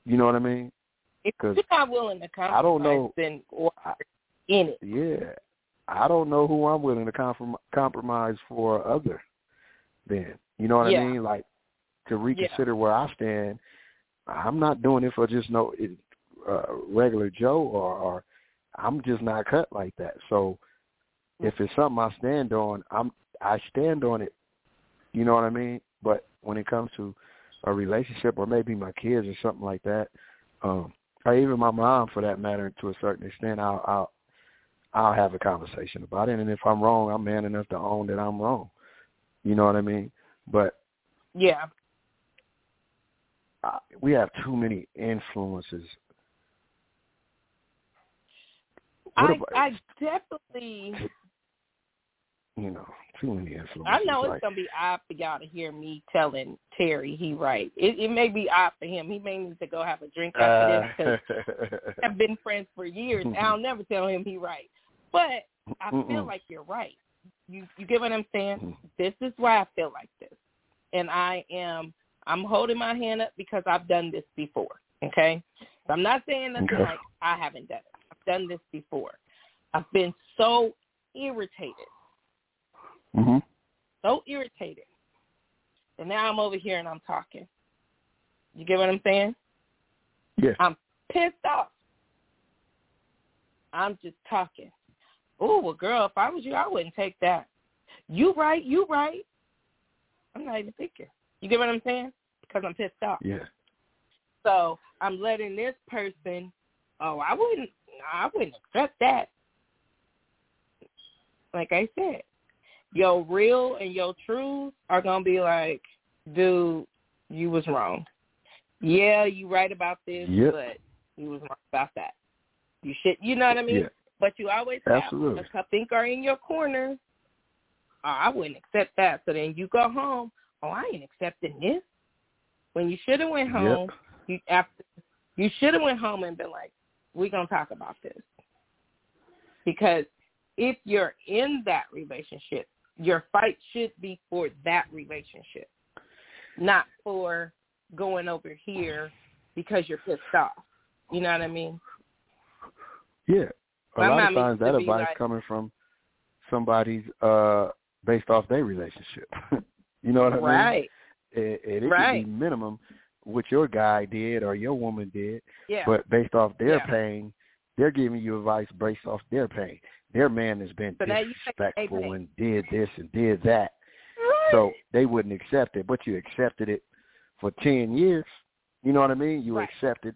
S2: You know what I mean?
S1: If you're not willing to compromise,
S2: I don't know-
S1: then in it.
S2: Yeah, I don't know who I'm willing to comprom- compromise for other than. You know what
S1: Yeah.
S2: I mean? Like to reconsider where I stand. I'm not doing it for just no uh, regular Joe, or, or I'm just not cut like that. So if it's something I stand on, I'm I stand on it. You know what I mean? But when it comes to a relationship, or maybe my kids or something like that, um, or even my mom for that matter, to a certain extent, I'll I'll I'll have a conversation about it. And if I'm wrong, I'm man enough to own that I'm wrong. You know what I mean? But
S1: Yeah.
S2: uh, we have too many influences. What
S1: I
S2: about,
S1: I definitely
S2: you know, too many influences.
S1: I know
S2: like,
S1: it's gonna be odd for y'all to hear me telling Terry he right. It, it may be odd for him. He may need to go have a drink after this because
S2: uh,
S1: I've been friends for years. I'll never tell him he right. But I feel
S2: Mm-mm.
S1: like you're right. You you get what I'm saying?
S2: Mhm.
S1: This is why I feel like this, and I am I'm holding my hand up because I've done this before. Okay, so I'm not saying nothing
S2: Okay.
S1: like I haven't done it. I've done this before. I've been so irritated,
S2: hmm
S1: so irritated, and now I'm over here and I'm talking. You get what I'm saying?
S2: Yeah.
S1: I'm pissed off. I'm just talking. Oh, well, girl, if I was you, I wouldn't take that. You right, you right. I'm not even thinking. You get what I'm saying? Because I'm pissed off.
S2: Yeah.
S1: So I'm letting this person. Oh, I wouldn't. I wouldn't accept that. Like I said, your real and your truths are gonna be like, dude, you was wrong. Yeah, you right about this,
S2: Yep.
S1: but you was wrong about that. You should, you know what I mean?
S2: Yeah.
S1: But you always have
S2: Absolutely.
S1: a couple think are in your corner. Oh, I wouldn't accept that. So then you go home. Oh, I ain't accepting this. When you should have went
S2: Yep.
S1: home, you after you should have went home and been like, "We're gonna talk about this." Because if you're in that relationship, your fight should be for that relationship, not for going over here because you're pissed off. You know what I mean?
S2: Yeah. A
S1: My
S2: lot of times that advice
S1: like-
S2: coming from somebody's uh based off their relationship. you know what I mean?
S1: Right.
S2: And, and it
S1: Right.
S2: could be minimum what your guy did or your woman did,
S1: Yeah.
S2: but based off their
S1: Yeah.
S2: pain, they're giving you advice based off their pain. Their man has been
S1: So now you take their
S2: disrespectful and did this and did that. So they wouldn't accept it, but you accepted it for ten years. You know what I mean? You
S1: Right.
S2: accepted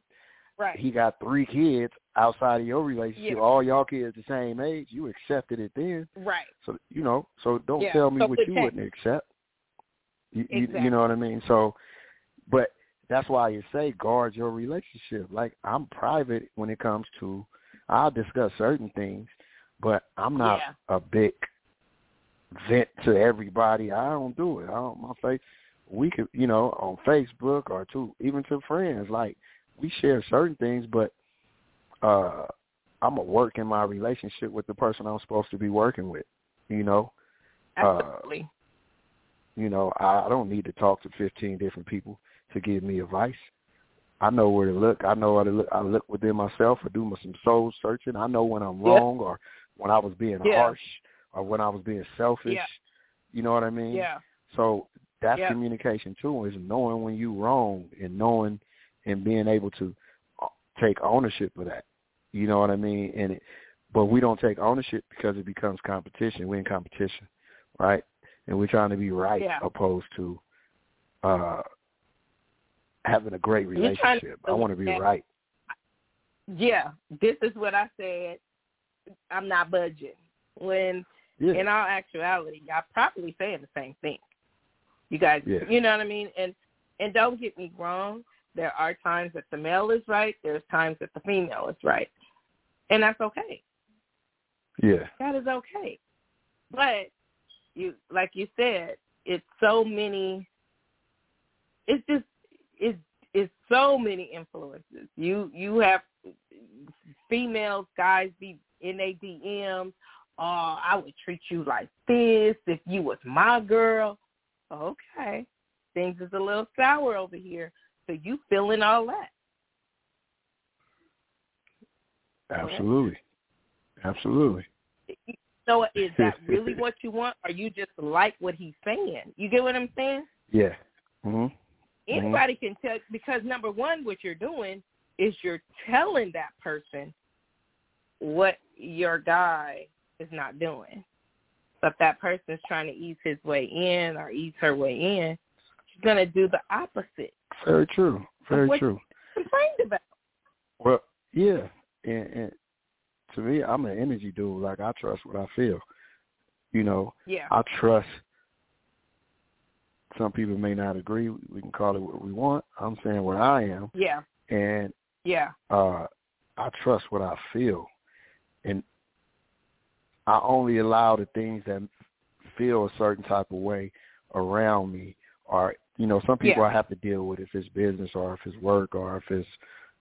S1: right.
S2: he got three kids outside of your relationship,
S1: Yeah.
S2: all y'all kids the same age, you accepted it then.
S1: right.
S2: So you know, so don't
S1: Yeah,
S2: tell me
S1: so
S2: what you wouldn't accept. You, you,
S1: Exactly.
S2: you know what I mean? So, but that's why you say guard your relationship. Like I'm private when it comes to, I'll discuss certain things, but I'm not
S1: Yeah.
S2: a big vent to everybody. I don't do it. I don't my face we could you know, on Facebook or to even to friends, like we share certain things but uh I'm a work in my relationship with the person I'm supposed to be working with. You know?
S1: Absolutely.
S2: Uh, you know, I don't need to talk to 15 different people to give me advice. I know where to look. I know how to look. I look within myself I do some soul searching. I know when I'm wrong or when I was being
S1: yeah.
S2: harsh or when I was being selfish.
S1: Yeah.
S2: You know what I mean?
S1: Yeah.
S2: So that's communication too, is knowing when you're wrong and knowing and being able to uh, take ownership of that. You know what I mean? And it, but we don't take ownership because it becomes competition. We're in competition, right? And we're trying to be right
S1: yeah.
S2: opposed to uh having a great relationship. I want to be right.
S1: Yeah, this is what I said. I'm not budging. When
S2: yeah.
S1: in all actuality, y'all probably saying the same thing. You guys,
S2: yeah.
S1: you know what I mean? And and don't get me wrong. There are times that the male is right. There's times that the female is right, and that's okay.
S2: Yeah,
S1: that is okay. But you, like you said, it's so many. It's just it's it's so many influences. You you have females, guys be in a DMs. Oh, I would treat you like this if you was my girl. Okay, things is a little sour over here. So you feeling all that?
S2: Absolutely, absolutely.
S1: So is that really what you want, or you just like what he's saying? You get what I'm saying?
S2: Yeah. Mhm.
S1: Anybody mm-hmm. can tell because number one, what you're doing is you're telling that person what your guy is not doing. But if that person's trying to ease his way in or ease her way in, she's gonna do the opposite.
S2: Very true. Very true.
S1: Complained about.
S2: Well, yeah, and, and to me, I'm an energy dude. Like I trust what I feel. You know,
S1: yeah.
S2: I trust some people may not agree. We can call it what we want. I'm saying what I am.
S1: Yeah.
S2: And
S1: yeah.
S2: Uh I trust what I feel. And I only allow the things that feel a certain type of way around me or you know, some people
S1: yeah.
S2: I have to deal with if it's business or if it's work or if it's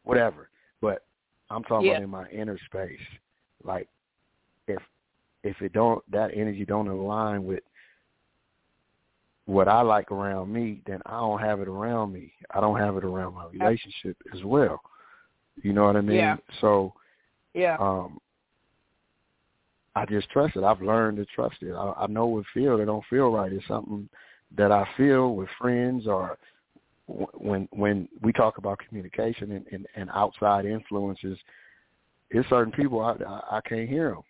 S2: whatever. But I'm talking
S1: yeah.
S2: about in my inner space. Like if if it don't that energy don't align with what I like around me, then I don't have it around me. I don't have it around my relationship as well. You know what I mean?
S1: Yeah.
S2: So
S1: yeah.
S2: Um I just trust it. I've learned to trust it. I, I know what feel that don't feel right. It's something that I feel with friends or when when we talk about communication and, and, and outside influences, there's certain people I, I, I can't hear them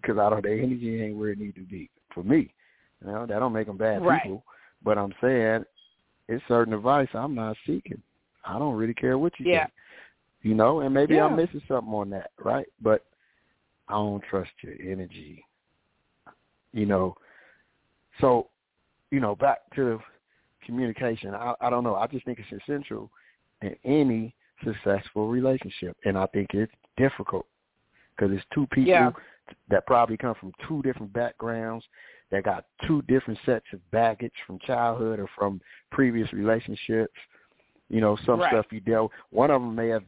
S2: because I don't. Their energy ain't where it need to be for me. You know, that don't make them bad
S1: right.
S2: people. But I'm saying it's certain advice I'm not seeking. I don't really care what you
S1: yeah.
S2: think. You know, and maybe
S1: yeah.
S2: I'm missing something on that, right? But I don't trust your energy. You know, so you know, back to communication. I, I don't know. I just think it's essential in any successful relationship, and I think it's difficult because it's two people
S1: yeah.
S2: that probably come from two different backgrounds that got two different sets of baggage from childhood or from previous relationships. You know, some
S1: right.
S2: stuff you dealt. One of them may have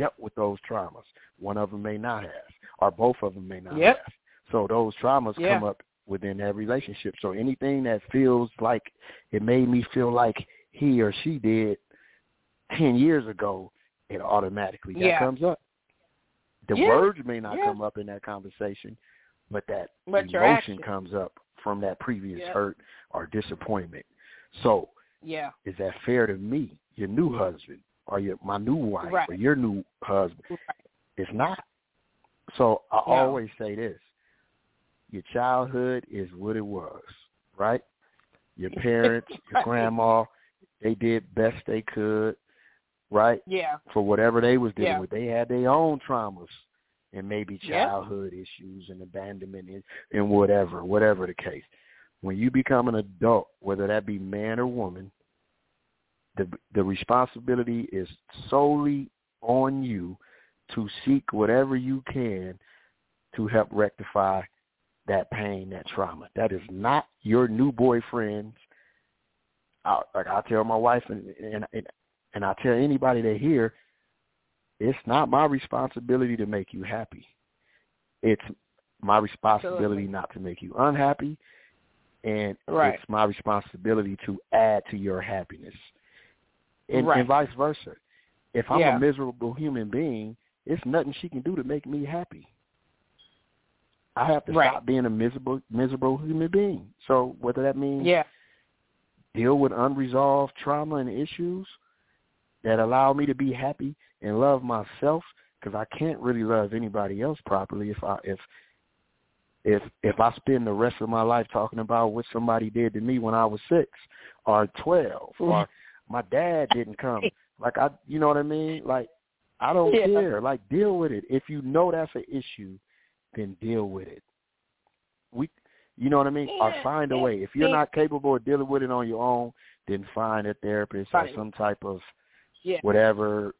S2: dealt with those traumas. One of them may not have, or both of them may not
S1: yep.
S2: have. So those traumas
S1: yeah.
S2: come up within that relationship. So anything that feels like it made me feel like he or she did ten years ago, it automatically that
S1: yeah.
S2: comes up. The
S1: yeah.
S2: words may not come up in that conversation, but that
S1: but
S2: emotion comes up from that previous hurt or disappointment. So,
S1: yeah,
S2: is that fair to me, your new husband, or your my new wife,
S1: right.
S2: or your new husband?
S1: Right.
S2: It's not. So I
S1: no.
S2: always say this: your childhood is what it was, right? Your parents, your grandma, they did best they could, right?
S1: Yeah.
S2: For whatever they was dealing
S1: yeah.
S2: with, they had their own traumas and maybe childhood issues and abandonment and, and whatever, whatever the case. When you become an adult, whether that be man or woman, the the responsibility is solely on you to seek whatever you can to help rectify that pain, that trauma. That is not your new boyfriend's. I, like I tell my wife, and and and I tell anybody that hear, it's not my responsibility to make you happy. It's my responsibility not to make you unhappy, and
S1: Right.
S2: it's my responsibility to add to your happiness, and,
S1: Right.
S2: and vice versa. If I'm
S1: Yeah.
S2: a miserable human being, it's nothing she can do to make me happy. I have to
S1: Right.
S2: stop being a miserable miserable human being. So whether that means
S1: Yeah.
S2: deal with unresolved trauma and issues that allow me to be happy and love myself because I can't really love anybody else properly if I if if if I spend the rest of my life talking about what somebody did to me when I was six or twelve or mm-hmm. My dad didn't come. Like I you know what I mean? Like I don't
S1: Yeah.
S2: care. Like deal with it. If you know that's an issue then deal with it. We you know what I mean? Or find a way. If you're not capable of dealing with it on your own then find a therapist or some type of
S1: Yeah.
S2: whatever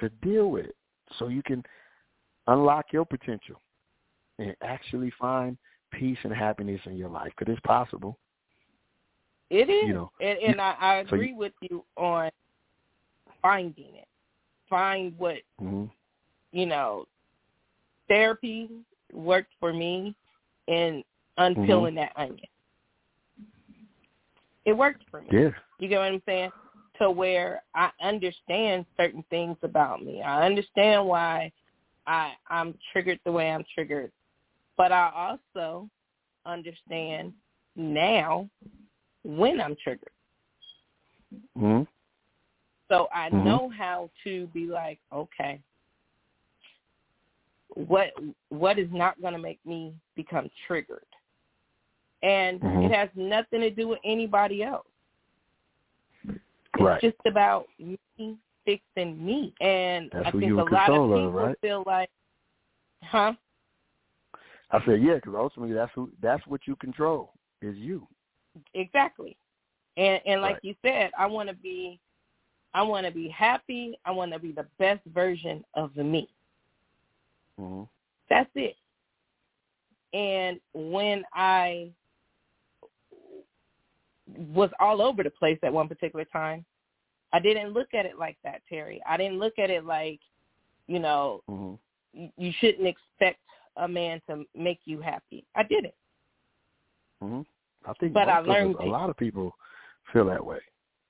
S2: to deal with it. So you can unlock your potential and actually find peace and happiness in your life. Because it's possible
S1: It is,
S2: You know,
S1: and, and I, I
S2: so you-
S1: agree with you on finding it. Find what
S2: hmm
S1: you know. Therapy worked for me in unpeeling
S2: Mm-hmm.
S1: that onion. It worked for me.
S2: yeah
S1: You get what I'm saying? To where I understand certain things about me. I understand why I I'm triggered the way I'm triggered. But I also understand now when I'm triggered.
S2: hmm
S1: So I
S2: Mhm.
S1: know how to be like, okay, what what is not going to make me become triggered? And
S2: Mhm.
S1: it has nothing to do with anybody else. It's
S2: Right.
S1: just about me fixing me. And
S2: That's
S1: I think a lot of, people
S2: right?
S1: feel like, huh?
S2: I said yeah because ultimately that's who that's what you control is you
S1: Exactly. And and like
S2: Right.
S1: you said, I want to be I want to be happy. I want to be the best version of the me.
S2: hmm
S1: That's it. And when I was all over the place at one particular time, I didn't look at it like that, Terry. I didn't look at it like, you know,
S2: hmm
S1: you shouldn't expect a man to make you happy. I didn't.
S2: hmm I think
S1: But I
S2: of us- a lot of people feel that way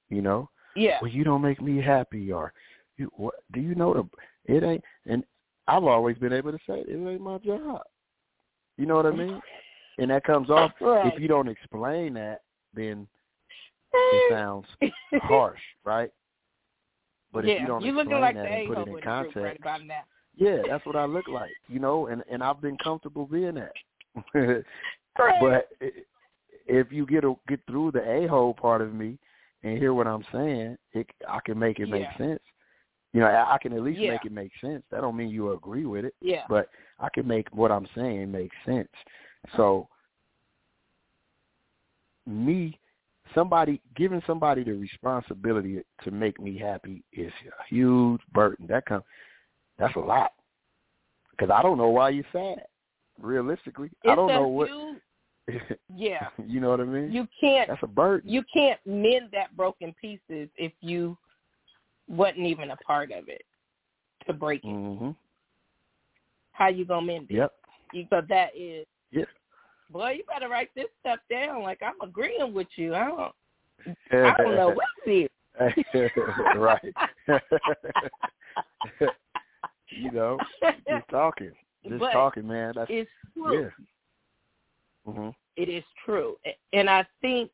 S2: you know
S1: Yeah.
S2: well, you don't make me happy, or you, what, do you know the it ain't? And I've always been able to say it ain't my job. You know what I mean? And that comes off
S1: Right.
S2: if you don't explain that, then it sounds harsh, right? But
S1: yeah,
S2: if you don't
S1: you
S2: explain
S1: like
S2: that and put it in
S1: in the group
S2: context,
S1: right about now.
S2: yeah, that's what I look like, you know. And and I've been comfortable being that. But if you get a, get through the a hole part of me and hear what I'm saying, it, I can make it make
S1: Yeah.
S2: sense. You know, I, I can at least
S1: Yeah.
S2: make it make sense. That don't mean you agree with it,
S1: yeah.
S2: but I can make what I'm saying make sense. So, me, somebody giving somebody the responsibility to make me happy is a huge burden. That come, that's a lot. Because I don't know why you're sad. Realistically, I don't know what.
S1: huge- yeah.
S2: you know what I mean?
S1: You can't
S2: That's a burden.
S1: you can't mend that broken pieces if you wasn't even a part of it to break it.
S2: hmm
S1: How you gonna mend it?
S2: Yep.
S1: You, but that is
S2: Yeah.
S1: boy, you better write this stuff down. Like I'm agreeing with you. I don't I don't know what it
S2: right. you know, just talking, just
S1: but
S2: talking, man. That's
S1: it's true.
S2: yeah. Hmm
S1: It is true. And I think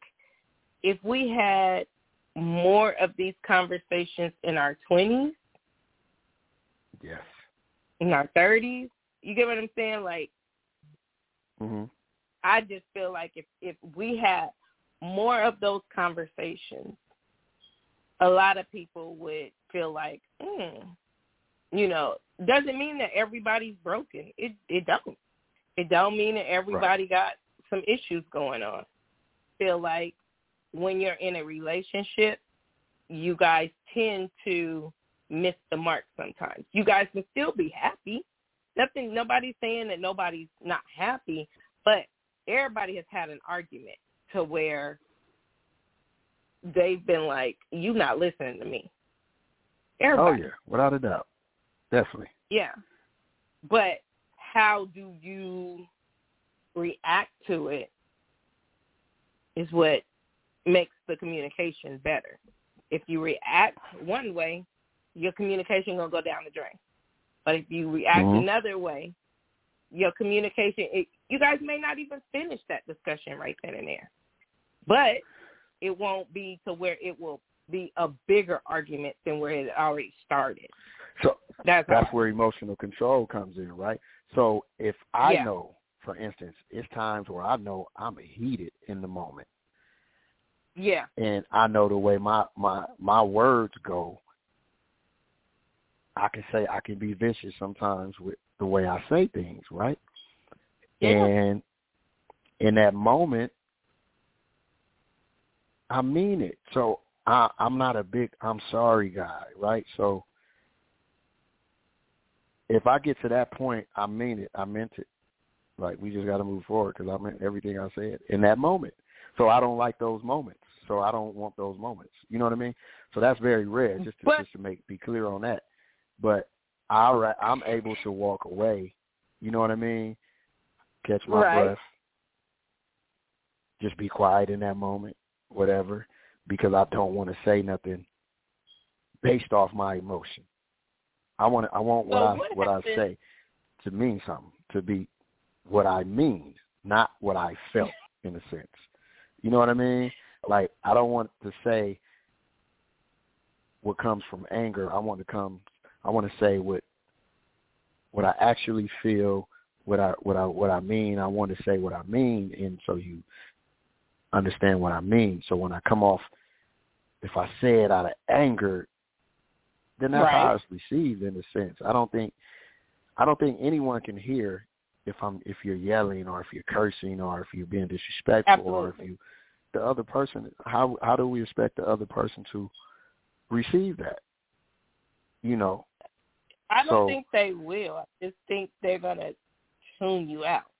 S1: if we had more of these conversations in our 20s,
S2: Yes.
S1: in our 30s, you get what I'm saying? Like,
S2: hmm
S1: I just feel like if, if we had more of those conversations, a lot of people would feel like, mm, you know, doesn't mean that everybody's broken. It it don't. It don't mean that everybody got some issues going on. Feel like when you're in a relationship, you guys tend to miss the mark sometimes. You guys can still be happy. nothing. Nobody's saying that nobody's not happy, but everybody has had an argument to where they've been like, "You not listening to me." Oh, everybody.
S2: Oh yeah, without a doubt, definitely.
S1: Yeah, but how do you react to it is what makes the communication better. If you react one way, your communication gonna go down the drain. But if you react
S2: Mhm.
S1: another way, your communication it, you guys may not even finish that discussion right then and there. But it won't be to where it will be a bigger argument than where it already started.
S2: So
S1: That's
S2: that's where emotional control comes in, right? So if I
S1: Yeah.
S2: know, for instance, it's times where I know I'm heated in the moment,
S1: yeah.
S2: and I know the way my my my words go, I can say I can be vicious sometimes with the way I say things, right?
S1: Yeah.
S2: And in that moment, I mean it. So I, I'm not a big I'm sorry guy, right? So if I get to that point, I mean it. I meant it. Like we just got to move forward because I meant everything I said in that moment. So I don't like those moments. So I don't want those moments. You know what I mean? So that's very rare. Just to,
S1: But-
S2: just to make be clear on that. But I I'm able to walk away. You know what I mean? Catch my
S1: Right.
S2: breath. Just be quiet in that moment, whatever, because I don't want to say nothing based off my emotion. I want I want what
S1: So
S2: I
S1: what
S2: what I say to mean something, to be what I mean, not what I felt in a sense. You know what I mean? Like I don't want to say what comes from anger. I want to come I want to say what what I actually feel, what I what I what I mean. I want to say what I mean and so you understand what I mean. So when I come off if I say it out of anger, then that's how it's received in a sense. I don't think I don't think anyone can hear if I'm if you're yelling or if you're cursing or if you're being disrespectful or if you the other person how how do we expect the other person to receive that? You know.
S1: I don't
S2: So-
S1: think they will. I just think they're gonna tune you out,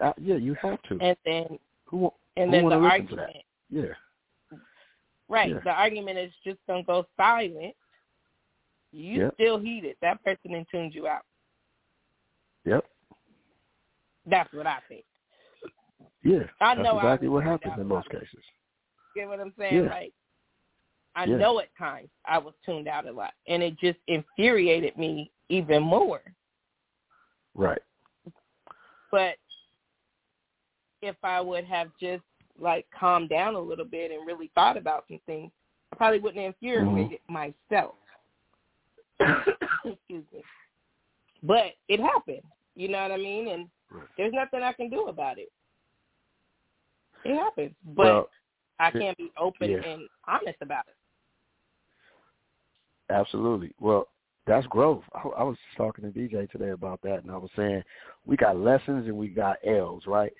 S2: Uh, yeah, you have to.
S1: and then
S2: who
S1: and
S2: who
S1: then the
S2: wanna listen to that?
S1: argument,
S2: yeah.
S1: right?
S2: Yeah.
S1: The argument is just gonna go silent. You
S2: Yep.
S1: still heated. That person then tuned you out.
S2: Yep.
S1: That's what I think.
S2: Yeah.
S1: I
S2: That's
S1: know
S2: exactly what happens in most cases.
S1: Get what I'm saying?
S2: Yeah.
S1: Like, I
S2: Yeah.
S1: know at times I was tuned out a lot, and it just infuriated me even more.
S2: Right.
S1: But if I would have just like calmed down a little bit and really thought about some things, I probably wouldn't have infuriated mm-hmm. myself. Excuse me. But it happened. You know what I mean? And
S2: Right.
S1: there's nothing I can do about it. It happens. But
S2: well,
S1: I can't be open
S2: yeah.
S1: and honest about it.
S2: Absolutely. Well, that's growth. I, I was talking to DJ today about that, and I was saying we got lessons and we got L's, right?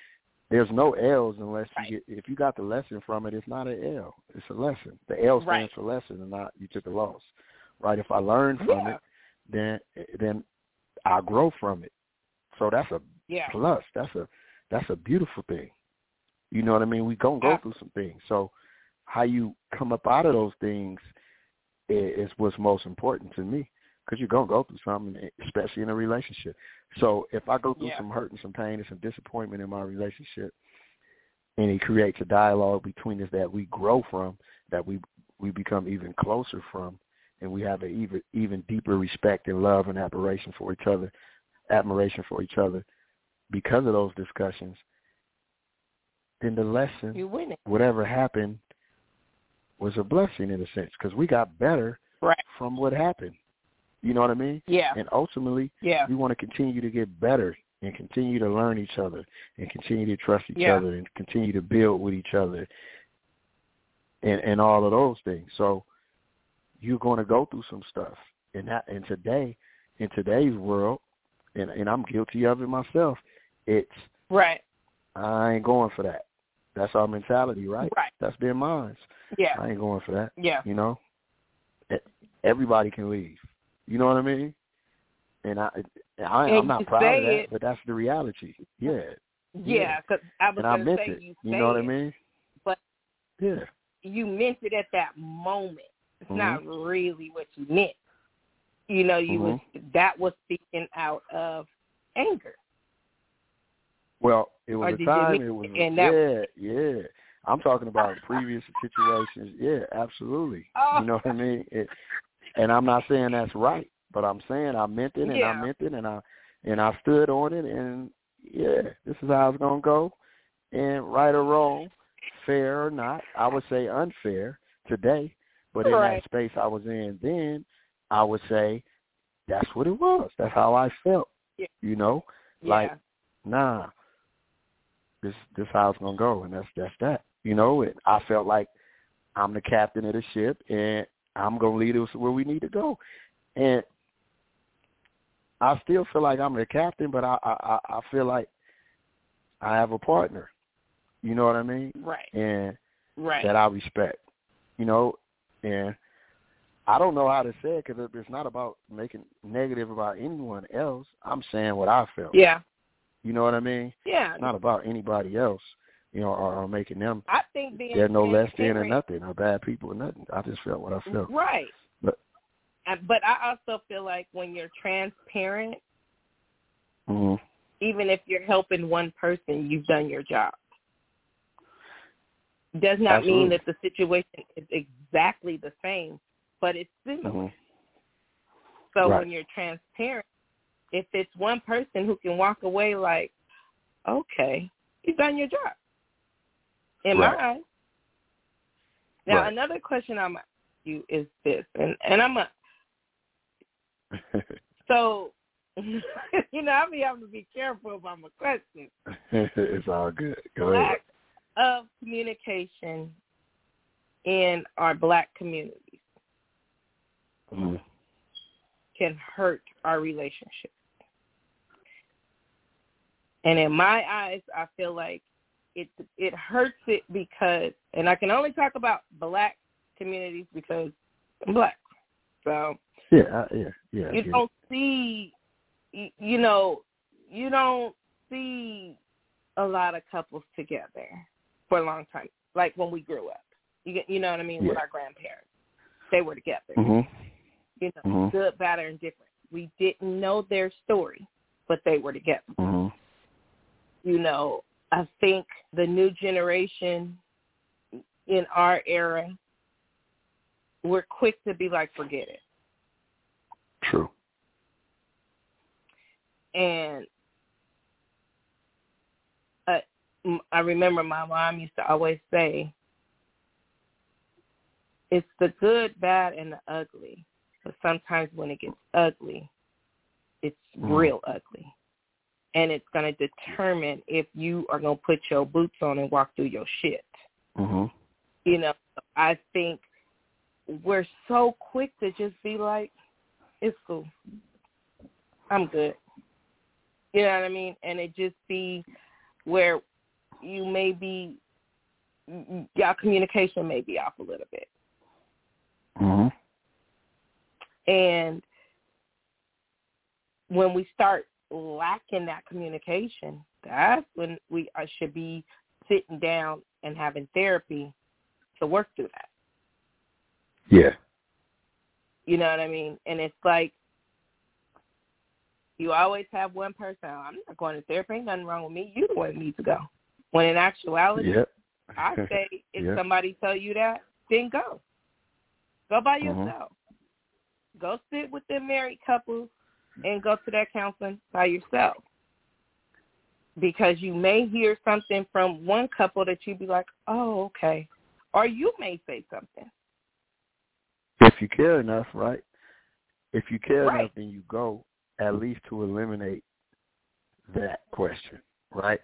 S2: There's no L's unless you get. If you got the lesson from it, it's not an L. It's a lesson. The L stands
S1: Right.
S2: for lesson, and not you took a loss, right? If I learn from
S1: Yeah.
S2: it, then then I grow from it. So that's a
S1: Yeah.
S2: plus. That's a that's a beautiful thing. You know what I mean? We gonna go through some things. So how you come up out of those things is, is what's most important to me because you're gonna go through something, especially in a relationship. So if I go through
S1: Yeah.
S2: some hurt and some pain and some disappointment in my relationship, and it creates a dialogue between us that we grow from, that we we become even closer from, and we have an even even deeper respect and love and admiration for each other, admiration for each other because of those discussions, then the lesson,
S1: You win it.
S2: whatever happened, was a blessing in a sense because we got better
S1: Right.
S2: from what happened. You know what I mean?
S1: Yeah.
S2: And ultimately,
S1: Yeah.
S2: we want to continue to get better and continue to learn each other and continue to trust each
S1: Yeah.
S2: other and continue to build with each other and and all of those things. So you're going to go through some stuff. And that and today in today's world and and I'm guilty of it myself, it's
S1: Right.
S2: I ain't going for that. That's our mentality, right?
S1: Right.
S2: That's been mine.
S1: Yeah.
S2: I ain't going for that.
S1: Yeah.
S2: You know, everybody can leave. You know what I mean? and I, I
S1: And
S2: I'm not proud of that,
S1: it-
S2: but that's the reality. Yeah,
S1: Yeah, because I was
S2: and I
S1: to
S2: meant
S1: say
S2: it.
S1: you
S2: You know what I mean?
S1: but-
S2: yeah,
S1: you meant it at that moment. It's
S2: Mhm.
S1: not really what you meant. You know, you was mm-hmm. that was speaking out of anger.
S2: well, it
S1: Or
S2: was a time. It was
S1: it in that
S2: yeah, yeah. I'm talking about previous situations. Yeah, absolutely.
S1: Oh.
S2: You know what I mean? It, and I'm not saying that's right, but I'm saying I meant it and
S1: Yeah.
S2: I meant it and I and I stood on it and yeah, this is how it's gonna go. And right or wrong, fair or not, I would say unfair today. But in that space I was in then, I would say that's what it was. That's how I felt.
S1: Yeah.
S2: You know?
S1: Yeah.
S2: Like, Nah. This this how it's gonna go and that's that's that. You know, and I felt like I'm the captain of the ship and I'm gonna lead us where we need to go. And I still feel like I'm the captain, but I I, I I feel like I have a partner. You know what I mean?
S1: right.
S2: And
S1: Right.
S2: that I respect. You know, and I don't know how to say it because it's not about making negative about anyone else. I'm saying what I felt.
S1: yeah.
S2: You know what I mean?
S1: Yeah.
S2: It's not about anybody else. You know, or, or making them
S1: I think being
S2: they're no less than or nothing, or bad people or nothing. I just felt what I felt.
S1: Right.
S2: But-
S1: but I also feel like when you're transparent,
S2: hmm
S1: even if you're helping one person, you've done your job. Does not mean that the situation is exactly the same, but it's similar.
S2: hmm
S1: So
S2: Right.
S1: when you're transparent, if it's one person who can walk away like, okay, you've done your job. In my
S2: Right.
S1: eyes. Now
S2: Right.
S1: another question I'm asking you is this, and and I'm a so you know I be having to be careful about my questions.
S2: it's all good. Go ahead.
S1: Of communication in our black communities
S2: hmm
S1: can hurt our relationship. And in my eyes, I feel like it it hurts it because, and I can only talk about black communities because I'm black. So
S2: Yeah, yeah, yeah.
S1: You
S2: it.
S1: don't see, you, you know, you don't see a lot of couples together for a long time. Like when we grew up, you get, you know what I mean, with our grandparents, they were together.
S2: Mhm.
S1: You know,
S2: Mhm.
S1: good, bad, or indifferent. We didn't know their story, but they were together.
S2: Mhm.
S1: You know, I think the new generation in our era, we're quick to be like, forget it.
S2: True.
S1: And uh, I remember my mom used to always say, it's the good, bad, and the ugly. But sometimes when it gets ugly, it's
S2: Mhm.
S1: real ugly. And it's going to determine if you are going to put your boots on and walk through your shit.
S2: Mhm.
S1: You know, I think we're so quick to just be like, it's cool. I'm good. You know what I mean? And it just be where you may be, y'all communication may be off a little bit.
S2: Mhm.
S1: And when we start lacking that communication, that's when we uh, should be sitting down and having therapy to work through that.
S2: Yeah.
S1: You know what I mean? And it's like you always have one person. "Oh, I'm not going to therapy. Ain't nothing wrong with me. You the one needs to go. When in actuality,
S2: Yep.
S1: I say if
S2: Yeah.
S1: somebody tell you that, then go. Go by
S2: Mhm.
S1: yourself. Go sit with them married couple and go to that counseling by yourself. Because you may hear something from one couple that you'd be like, oh, okay. Or you may say something.
S2: if you care enough, right? If you care
S1: Right.
S2: enough, then you go at least to eliminate that question, right?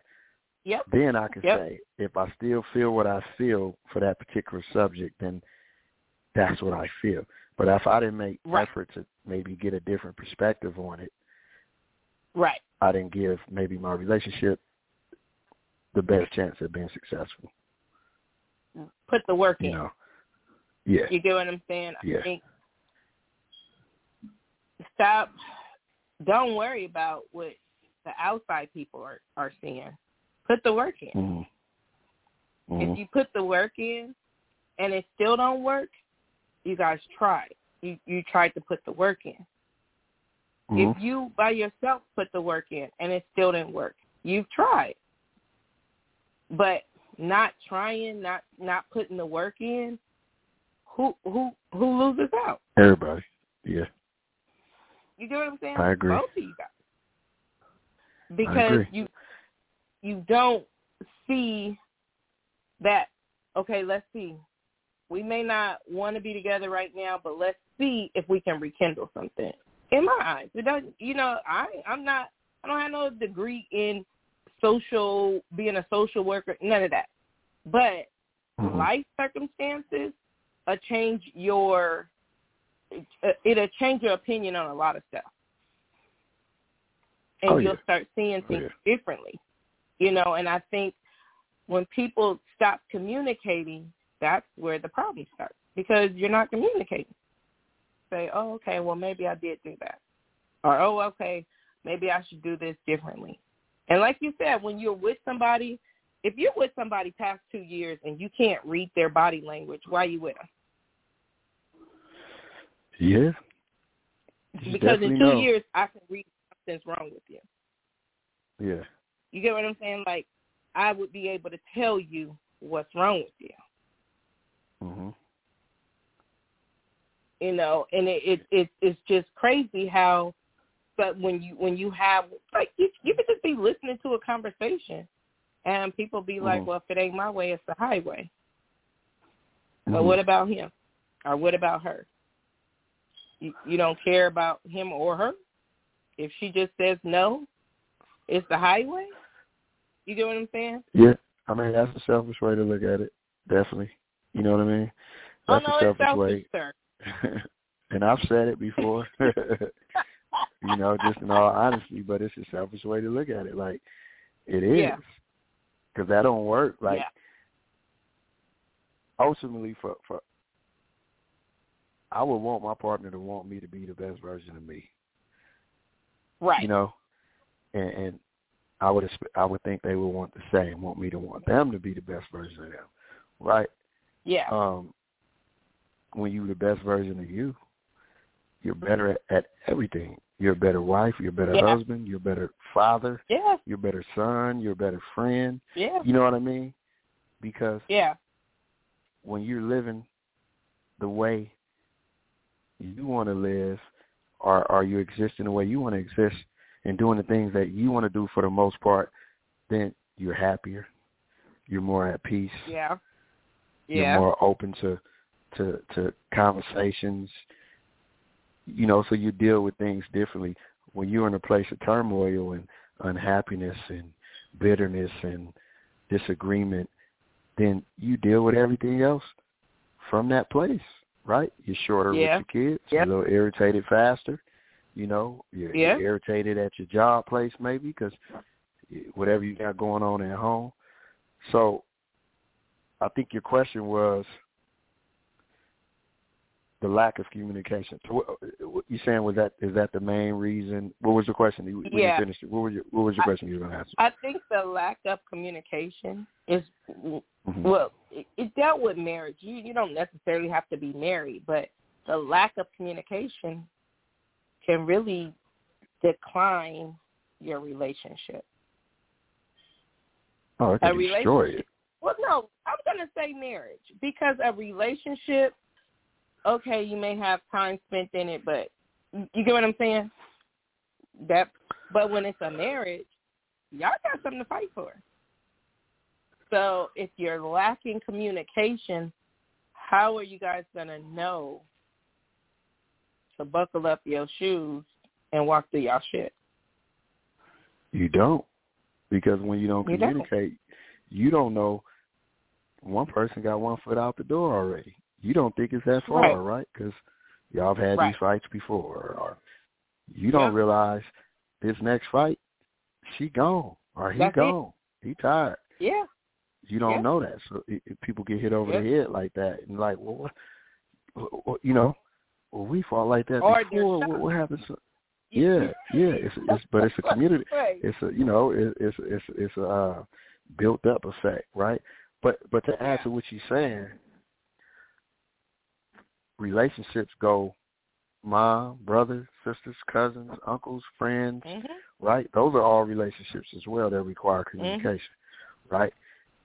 S1: Yep.
S2: Then I can
S1: Yep.
S2: say, if I still feel what I feel for that particular subject, then that's what I feel. But if I didn't make
S1: Right.
S2: effort to maybe get a different perspective on it,
S1: Right.
S2: I didn't give maybe my relationship the best chance of being successful.
S1: Put the work
S2: You
S1: in.
S2: know? Yeah.
S1: You get what I'm saying? I
S2: Yeah.
S1: think stop don't worry about what the outside people are are seeing. Put the work in.
S2: Mm-hmm. Mm-hmm.
S1: If you put the work in and it still don't work, you guys tried. You you tried to put the work in.
S2: Mhm.
S1: If you by yourself put the work in and it still didn't work, you've tried. But not trying, not not putting the work in, who who who loses out?
S2: Everybody. Yeah.
S1: You get what I'm saying?
S2: I agree.
S1: Both of you guys. Because you you don't see that okay, let's see. We may not want to be together right now, but let's see if we can rekindle something. In my eyes, it doesn't. You know, I I'm not. I don't have no degree in social being a social worker. None of that. But
S2: Mhm.
S1: life circumstances uh, change your uh, it'll change your opinion on a lot of stuff, and
S2: Oh,
S1: you'll start seeing
S2: Oh,
S1: things differently. You know, and I think when people stop communicating, that's where the problem starts because you're not communicating. Say, oh, okay, well maybe I did do that, or oh, okay, maybe I should do this differently. And like you said, when you're with somebody, if you're with somebody past two years and you can't read their body language, why are you with them?
S2: Yeah. You
S1: Because in two
S2: know.
S1: years, I can read something's wrong with you.
S2: Yeah.
S1: You get what I'm saying? Like, I would be able to tell you what's wrong with you.
S2: Mhm.
S1: You know, and it, it it it's just crazy how, but when you when you have like you you could just be listening to a conversation, and people be like,
S2: Mhm.
S1: well, if it ain't my way, it's the highway. But
S2: Mhm.
S1: what about him? Or what about her? You, you don't care about him or her? If she just says no, it's the highway? You get what I'm saying?
S2: Yeah. I mean, that's a selfish way to look at it. Definitely. You know what I mean? That's
S1: oh, no,
S2: a selfish
S1: selfish,
S2: way. and I've said it before. you know, just in all honesty, but it's a selfish way to look at it. Like it is,
S1: Yeah.
S2: because that don't work. Like
S1: yeah.
S2: ultimately, for for I would want my partner to want me to be the best version of me.
S1: Right.
S2: You know, and, and I would I would think they would want the same, want me to want them to be the best version of them, right?
S1: Yeah.
S2: Um, when you're the best version of you, you're better at, at everything. You're a better wife. You're a better
S1: Yeah.
S2: husband. You're a better father.
S1: yeah.
S2: You're a better son. You're a better friend.
S1: Yeah.
S2: You know what I mean? Because
S1: Yeah.
S2: when you're living the way you want to live, or or you existing the way you want to exist, and doing the things that you want to do for the most part, then you're happier. You're more at peace.
S1: Yeah.
S2: You're more open to to to conversations. You know, so you deal with things differently. When you're in a place of turmoil and unhappiness and bitterness and disagreement, then you deal with everything else from that place, right? You're shorter
S1: Yeah.
S2: with your kids,
S1: Yeah.
S2: you're a little irritated faster. You know, you're,
S1: Yeah.
S2: you're irritated at your job place maybe because whatever you got going on at home. So I think your question was the lack of communication. So what, you saying was that is that the main reason? What was the question? You, when you finished it, what was your what was your question you were going to answer?
S1: I think the lack of communication is
S2: Mhm.
S1: well, it, it dealt with marriage. You you don't necessarily have to be married, but the lack of communication can really decline your relationship.
S2: Oh, it
S1: a
S2: can destroy
S1: relationship-
S2: it.
S1: Well, no, I'm going to say marriage because a relationship, okay, you may have time spent in it, but you get what I'm saying? That, but when it's a marriage, y'all got something to fight for. So if you're lacking communication, how are you guys going to know to buckle up your shoes and walk through y'all shit?
S2: You don't, because when you don't
S1: You don't.
S2: You don't know. One person got one foot out the door already. You don't think it's that far, right? Because y'all have had
S1: Right.
S2: these fights before, or you don't
S1: Yeah.
S2: realize this next fight, she gone or he
S1: That's it.
S2: gone. He tired.
S1: Yeah.
S2: You don't
S1: Yeah.
S2: know that, so it, it, people get hit over
S1: Yeah.
S2: the head like that, and like, well, what, you know, well, we fought like that
S1: Or
S2: before. What, what happened? So, Yeah, yeah. It's it's but it's a community.
S1: Right.
S2: It's a you know it, it's it's it's a uh, built up effect, right? But but to add to what you're saying, relationships go mom, brothers, sisters, cousins, uncles, friends,
S1: Mm-hmm.
S2: right? Those are all relationships as well that require communication, right?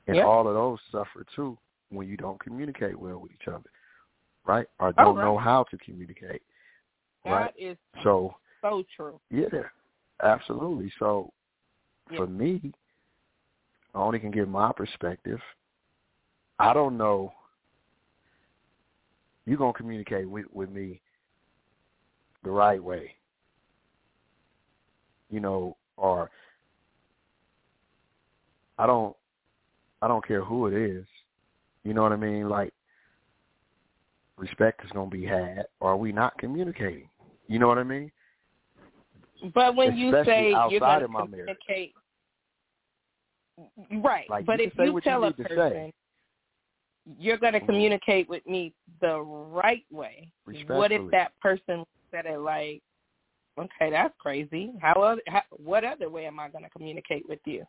S2: And
S1: Yep.
S2: all of those suffer too when you don't communicate well with each other, right? Or
S1: Oh,
S2: don't
S1: right.
S2: know how to communicate, right?
S1: That is
S2: So
S1: so true.
S2: yeah, absolutely. So
S1: Yeah.
S2: for me, I only can give my perspective. I don't know. You're gonna communicate with with me the right way, you know, or I don't. I don't care who it is. You know what I mean? Like respect is gonna be had, or are we not communicating? You know what I mean?
S1: But when you say you're going to
S2: my marriage.
S1: Right?
S2: Like,
S1: but
S2: you
S1: if you
S2: what you
S1: tell a
S2: need to say.
S1: person you're going to
S2: Mhm.
S1: communicate with me the right way, what if that person said it like, okay, that's crazy. How other? How, what other way am I going to communicate with you?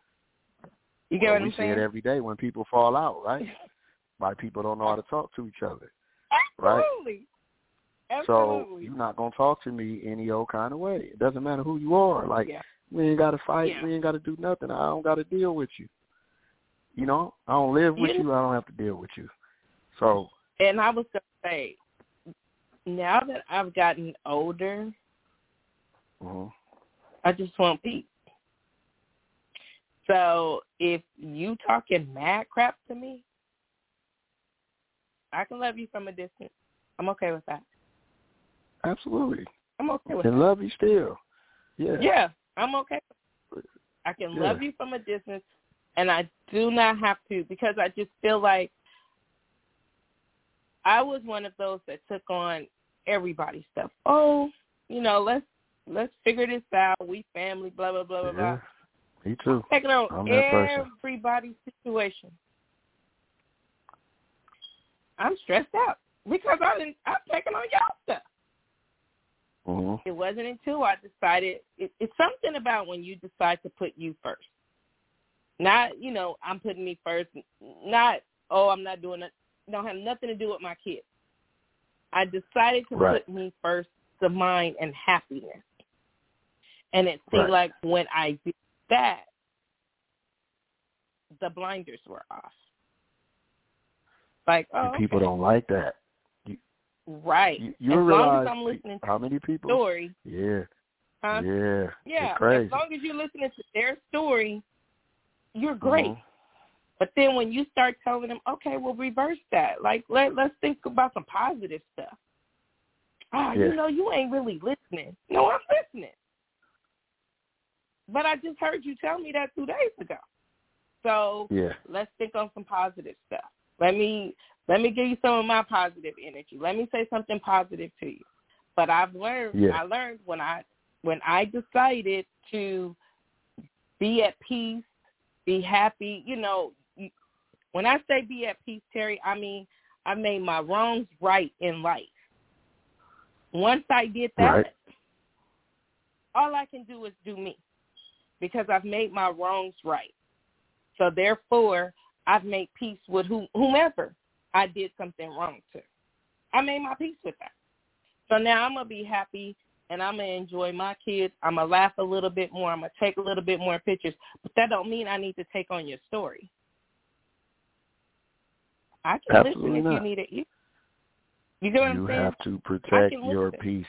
S1: You get
S2: Well,
S1: what I'm
S2: see
S1: saying?
S2: it every day when people fall out, right? Why people don't know how to talk to each other. right?
S1: Absolutely.
S2: So you're not gonna talk to me any old kind of way. It doesn't matter who you are. Like
S1: yeah.
S2: We ain't gotta fight,
S1: Yeah.
S2: we ain't gotta do nothing. I don't gotta deal with you. You know, I don't live with
S1: You-
S2: you, I don't have to deal with you. So
S1: And I was to say, now that I've gotten older,
S2: mhm.
S1: I just want peace. So if you talking mad crap to me, I can love you from a distance. I'm okay with that.
S2: absolutely.
S1: I'm okay with
S2: And
S1: that.
S2: love you still. Yeah.
S1: Yeah, I'm okay. I can
S2: Yeah.
S1: love you from a distance, and I do not have to because I just feel like I was one of those that took on everybody's stuff. Oh, you know, let's let's figure this out. We family, blah blah blah blah blah.
S2: Me too.
S1: taking on
S2: I'm
S1: everybody's situation. I'm stressed out because I didn't. I'm taking on y'all stuff.
S2: Mhm.
S1: It wasn't until I decided. It, it's something about when you decide to put you first. Not, you know, I'm putting me first. Not, oh, I'm not doing it. Don't have nothing to do with my kids. I decided to
S2: Right.
S1: put me first, the mind and happiness. And it seemed
S2: Right.
S1: like when I did that, the blinders were off. Like, oh,
S2: people
S1: okay.
S2: don't like that.
S1: Right.
S2: You, you
S1: as long
S2: realize
S1: as I'm listening to
S2: how many people?
S1: story,
S2: Yeah.
S1: huh?
S2: Yeah.
S1: Yeah,
S2: It's crazy.
S1: as long as you're listening to their story, you're great.
S2: Mhm.
S1: But then when you start telling them, okay, well, reverse that. Like, let let's think about some positive stuff. Ah,
S2: Yeah.
S1: you know, you ain't really listening. No, I'm listening. But I just heard you tell me that two days ago. So
S2: Yeah.
S1: let's think on some positive stuff. Let me let me give you some of my positive energy. Let me say something positive to you. But I've learned
S2: Yeah.
S1: I learned when I when I decided to be at peace, be happy, you know, when I say be at peace, Terry, I mean I made my wrongs right in life. Once I did that,
S2: Right.
S1: all I can do is do me because I've made my wrongs right. So therefore, I've made peace with who, whomever I did something wrong to. I made my peace with that. So now I'm gonna be happy and I'm gonna enjoy my kids. I'm gonna laugh a little bit more. I'm gonna take a little bit more pictures, but that don't mean I need to take on your story. I can
S2: Absolutely
S1: listen if
S2: not.
S1: you need it. You, you what
S2: you
S1: I'm saying?
S2: have to protect your peace.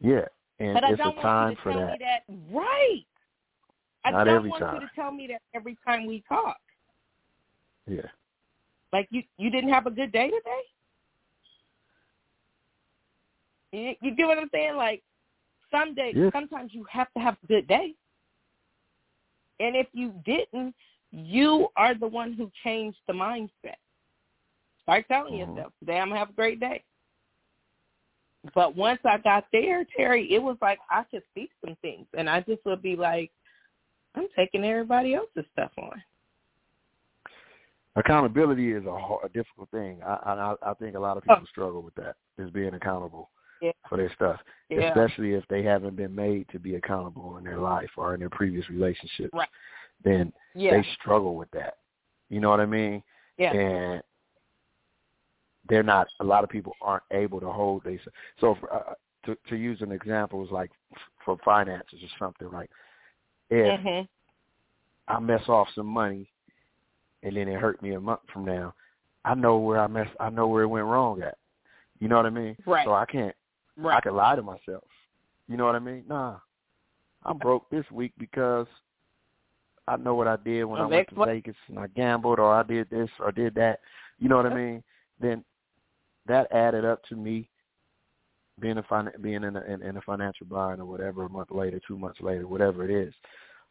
S2: Yeah, and
S1: But I
S2: it's
S1: don't
S2: a time
S1: you to
S2: for that.
S1: that right. I
S2: Not
S1: don't
S2: every
S1: want you
S2: time.
S1: to tell me that every time we talk.
S2: Yeah,
S1: Like you, you didn't have a good day today. You, you get what I'm saying? Like some days,
S2: Yeah.
S1: sometimes you have to have a good day, and if you didn't, you are the one who changed the mindset. Start telling
S2: Mhm.
S1: yourself, "Today I'm gonna have a great day." But once I got there, Terry, it was like I could see some things, and I just would be like, "I'm taking everybody else's stuff on."
S2: Accountability is a, a difficult thing. I, I I think a lot of people
S1: Oh.
S2: struggle with that, is being accountable
S1: Yeah.
S2: for their stuff.
S1: Yeah.
S2: especially if they haven't been made to be accountable in their life or in their previous relationships.
S1: Right.
S2: Then
S1: Yeah.
S2: they struggle with that. You know what I mean?
S1: yeah.
S2: And they're not. A lot of people aren't able to hold they. So for, uh, to to use an example is like for finances or something like if
S1: Mhm.
S2: I mess off some money and then it hurt me a month from now, I know where I mess. I know where it went wrong at. You know what I mean?
S1: Right.
S2: So I can't.
S1: Right.
S2: I can lie to myself. You know what I mean? Nah, I'm broke this week because I know what I did when
S1: Oh,
S2: I went to
S1: what-
S2: Vegas and I gambled or I did this or did that. You know what I mean? Then that added up to me being a fin- being in a, in, in a financial bind or whatever a month later, two months later, whatever it is.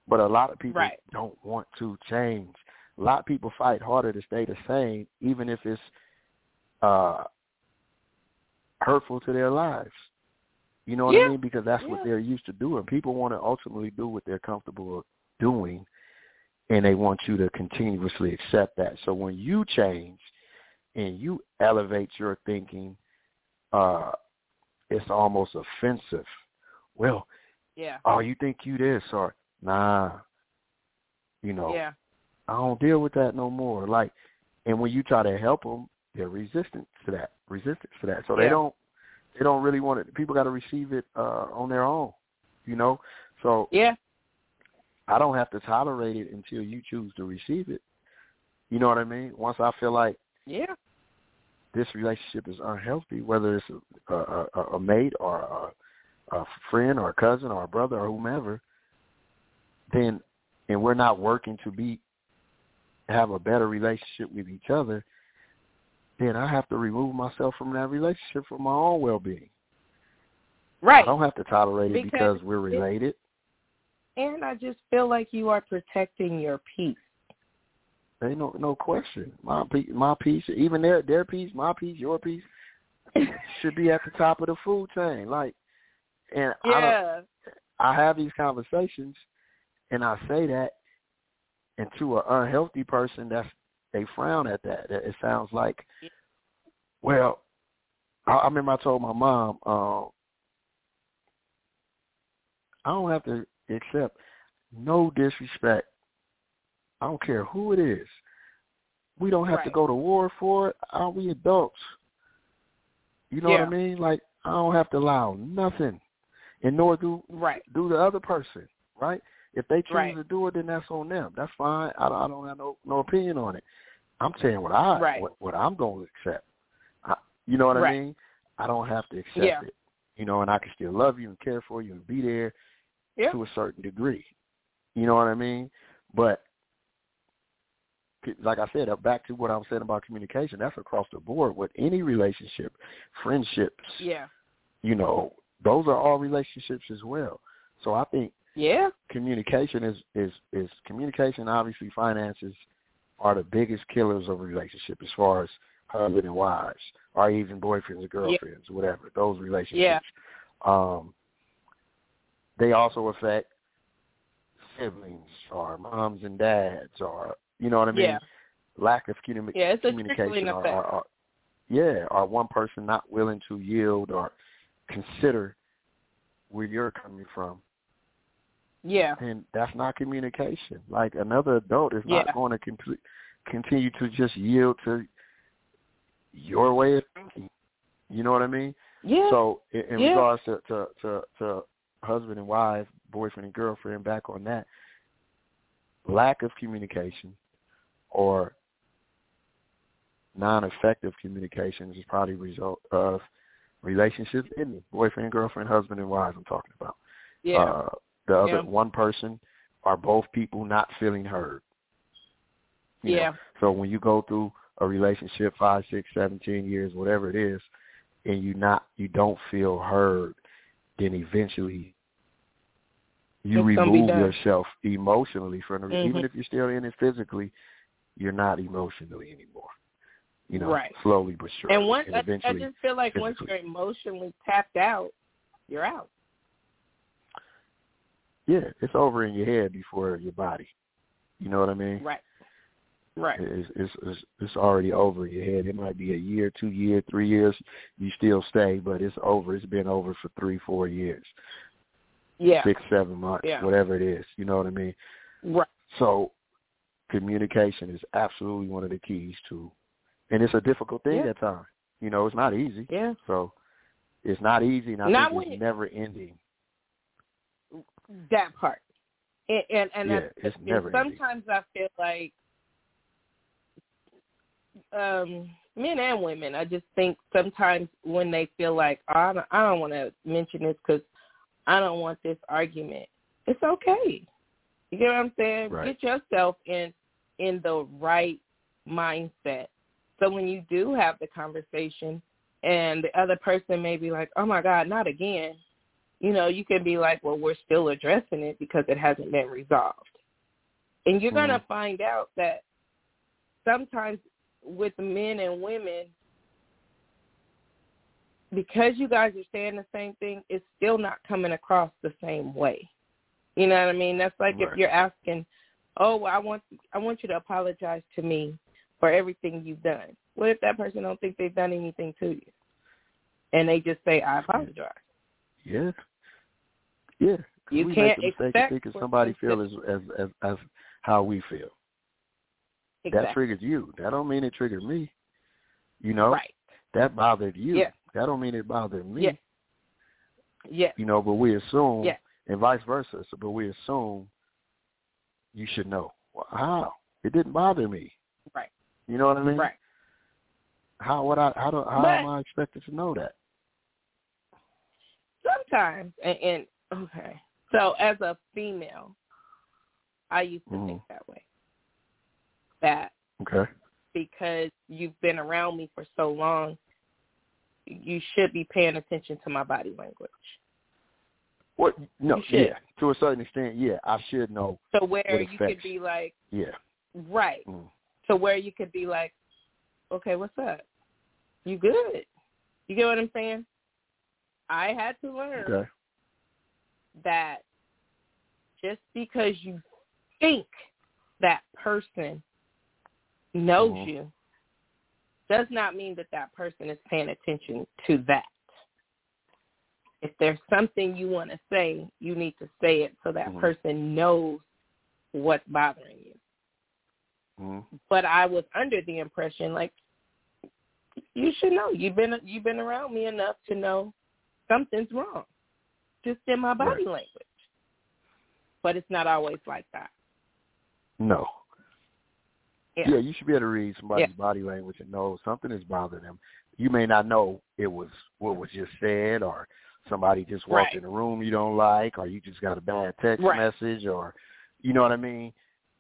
S2: But a lot of people
S1: Right.
S2: don't want to change. A lot of people fight harder to stay the same, even if it's uh hurtful to their lives. You know what
S1: Yeah.
S2: I mean? Because that's
S1: Yeah.
S2: what they're used to doing. People want to ultimately do what they're comfortable doing, and they want you to continuously accept that. So when you change and you elevate your thinking, uh, it's almost offensive. Well,
S1: Yeah.
S2: oh, you think you this or nah, you know,
S1: Yeah.
S2: I don't deal with that no more. Like, and when you try to help them, they're resistant to that, resistant to that. So they don't, they don't really want it. People got to receive it uh on their own, you know. So
S1: Yeah.
S2: I don't have to tolerate it until you choose to receive it. You know what I mean? Once I feel like
S1: Yeah.
S2: this relationship is unhealthy, whether it's a, a, a, a mate or a, a friend or a cousin or a brother or whomever, then and we're not working to be have a better relationship with each other, then I have to remove myself from that relationship for my own well being.
S1: Right.
S2: I don't have to tolerate it
S1: Because
S2: because we're related.
S1: And I just feel like you are protecting your peace.
S2: Ain't no no question. My pe- my piece, even their their piece, my piece, your piece, should be at the top of the food chain. Like, and I don't, I have these conversations, and I say that, and to an unhealthy person, that's they frown at that. It sounds like, well, I, I remember I told my mom, uh, I don't have to accept no disrespect. I don't care who it is. We don't have to go to war for it. Are we adults? You know what I mean? Like I don't have to allow nothing, and nor do
S1: Right.
S2: do the other person, right? If they choose
S1: Right.
S2: to do it, then that's on them. That's fine. I, don't- I don't have no no opinion on it. I'm saying what I
S1: Right.
S2: what, what I'm going to accept. I, you know what I mean? I don't have to accept
S1: Yeah.
S2: it. You know, and I can still love you and care for you and be there
S1: Yeah.
S2: to a certain degree. You know what I mean? But like I said, uh, back to what I was saying about communication, that's across the board with any relationship, friendships,
S1: Yeah.
S2: you know, those are all relationships as well. So I think
S1: Yeah.
S2: communication is is is communication. Obviously, finances are the biggest killers of a relationship as far as husband and wives, or even boyfriends and girlfriends, whatever those relationships. Yeah. Um, they also affect siblings or moms and dads, or you know what I mean.
S1: Yeah.
S2: Lack of communi-
S1: Yeah, it's a
S2: communication, or, or, or yeah, or one person not willing to yield or consider where you're coming from
S1: Yeah.
S2: and that's not communication. Like another adult is not
S1: Yeah.
S2: going to complete, continue to just yield to your way of thinking. You know what I mean?
S1: Yeah.
S2: So in, in
S1: Yeah.
S2: regards to, to to to husband and wife, boyfriend and girlfriend, back on that, lack of communication or non-effective communication is probably a result of relationships ending. Boyfriend, girlfriend, husband, and wife. I'm talking about
S1: yeah.
S2: uh, the other
S1: Yeah.
S2: one person are both people not feeling heard. You know,
S1: yeah.
S2: So when you go through a relationship five, six, seventeen years, whatever it is, and you not you don't feel heard, then eventually you
S1: It's
S2: remove yourself emotionally from the
S1: Mhm.
S2: even if you're still in it physically, you're not emotionally anymore. You know,
S1: Right.
S2: slowly but surely.
S1: And once I, I just feel like once you're emotionally tapped out, you're out.
S2: Yeah, it's over in your head before your body. You know what I mean?
S1: Right. Right.
S2: It's, it's it's it's already over in your head. It might be a year, two years, three years. You still stay, but it's over. It's been over for three, four years.
S1: Yeah.
S2: Six, seven months,
S1: Yeah.
S2: whatever it is. You know what I mean?
S1: Right.
S2: So communication is absolutely one of the keys to and it's a difficult thing
S1: Yeah.
S2: at times. You know, it's not easy.
S1: Yeah.
S2: So it's not easy and I
S1: Not
S2: think it's never ending.
S1: That part. And and, and
S2: Yeah, it's never
S1: sometimes I feel like um men and women, I just think sometimes when they feel like oh, I don't, I don't want to mention this because I don't want this argument. It's okay. You get what I'm saying?
S2: Right.
S1: Get yourself in in the right mindset. So when you do have the conversation and the other person may be like, "Oh my God, not again," you know, you can be like, "Well, we're still addressing it because it hasn't been resolved." And you're gonna mm-hmm. find out that sometimes with men and women, because you guys are saying the same thing, it's still not coming across the same way. You know what I mean? That's like if you're asking, "Oh, well, I want I want you to apologize to me for everything you've done." What if that person don't think they've done anything to you, and they just say, "I apologize"?
S2: Yeah. Yeah.
S1: You
S2: we
S1: can't
S2: make the mistake
S1: expect
S2: of thinking somebody feel as, as as as how we feel. That
S1: Exactly.
S2: triggered you. That don't mean it triggered me. You know?
S1: Right.
S2: That bothered you.
S1: Yeah.
S2: That don't mean it bothered me.
S1: Yeah. Yeah.
S2: You know, but we assume
S1: Yeah.
S2: and vice versa. So, but we assume you should know. Well, how? It didn't bother me.
S1: Right.
S2: You know what I mean?
S1: Right.
S2: How would I how do how
S1: But-
S2: am I expected to know that?
S1: Sometimes, and, and okay. So as a female, I used to
S2: Mhm.
S1: think that way. That
S2: Okay.
S1: because you've been around me for so long, you should be paying attention to my body language.
S2: What no, yeah. To a certain extent, yeah, I should know.
S1: So where you could be like,
S2: Yeah.
S1: right.
S2: Mm.
S1: So where you could be like, okay, what's up? You good? You get what I'm saying? I had to learn
S2: Okay.
S1: that just because you think that person knows
S2: Mhm.
S1: you does not mean that that person is paying attention to that. If there's something you want to say, you need to say it so that
S2: Mhm.
S1: person knows what's bothering you.
S2: hmm
S1: But I was under the impression like you should know. You've been you've been around me enough to know something's wrong. Just in my body
S2: Right.
S1: language. But it's not always like that.
S2: No.
S1: Yeah.
S2: Yeah. you should be able to read somebody's body language and know something is bothering them. You may not know it was what was just said or somebody just walked
S1: Right.
S2: in the room you don't like or you just got a bad text
S1: Right.
S2: message or you know what I mean?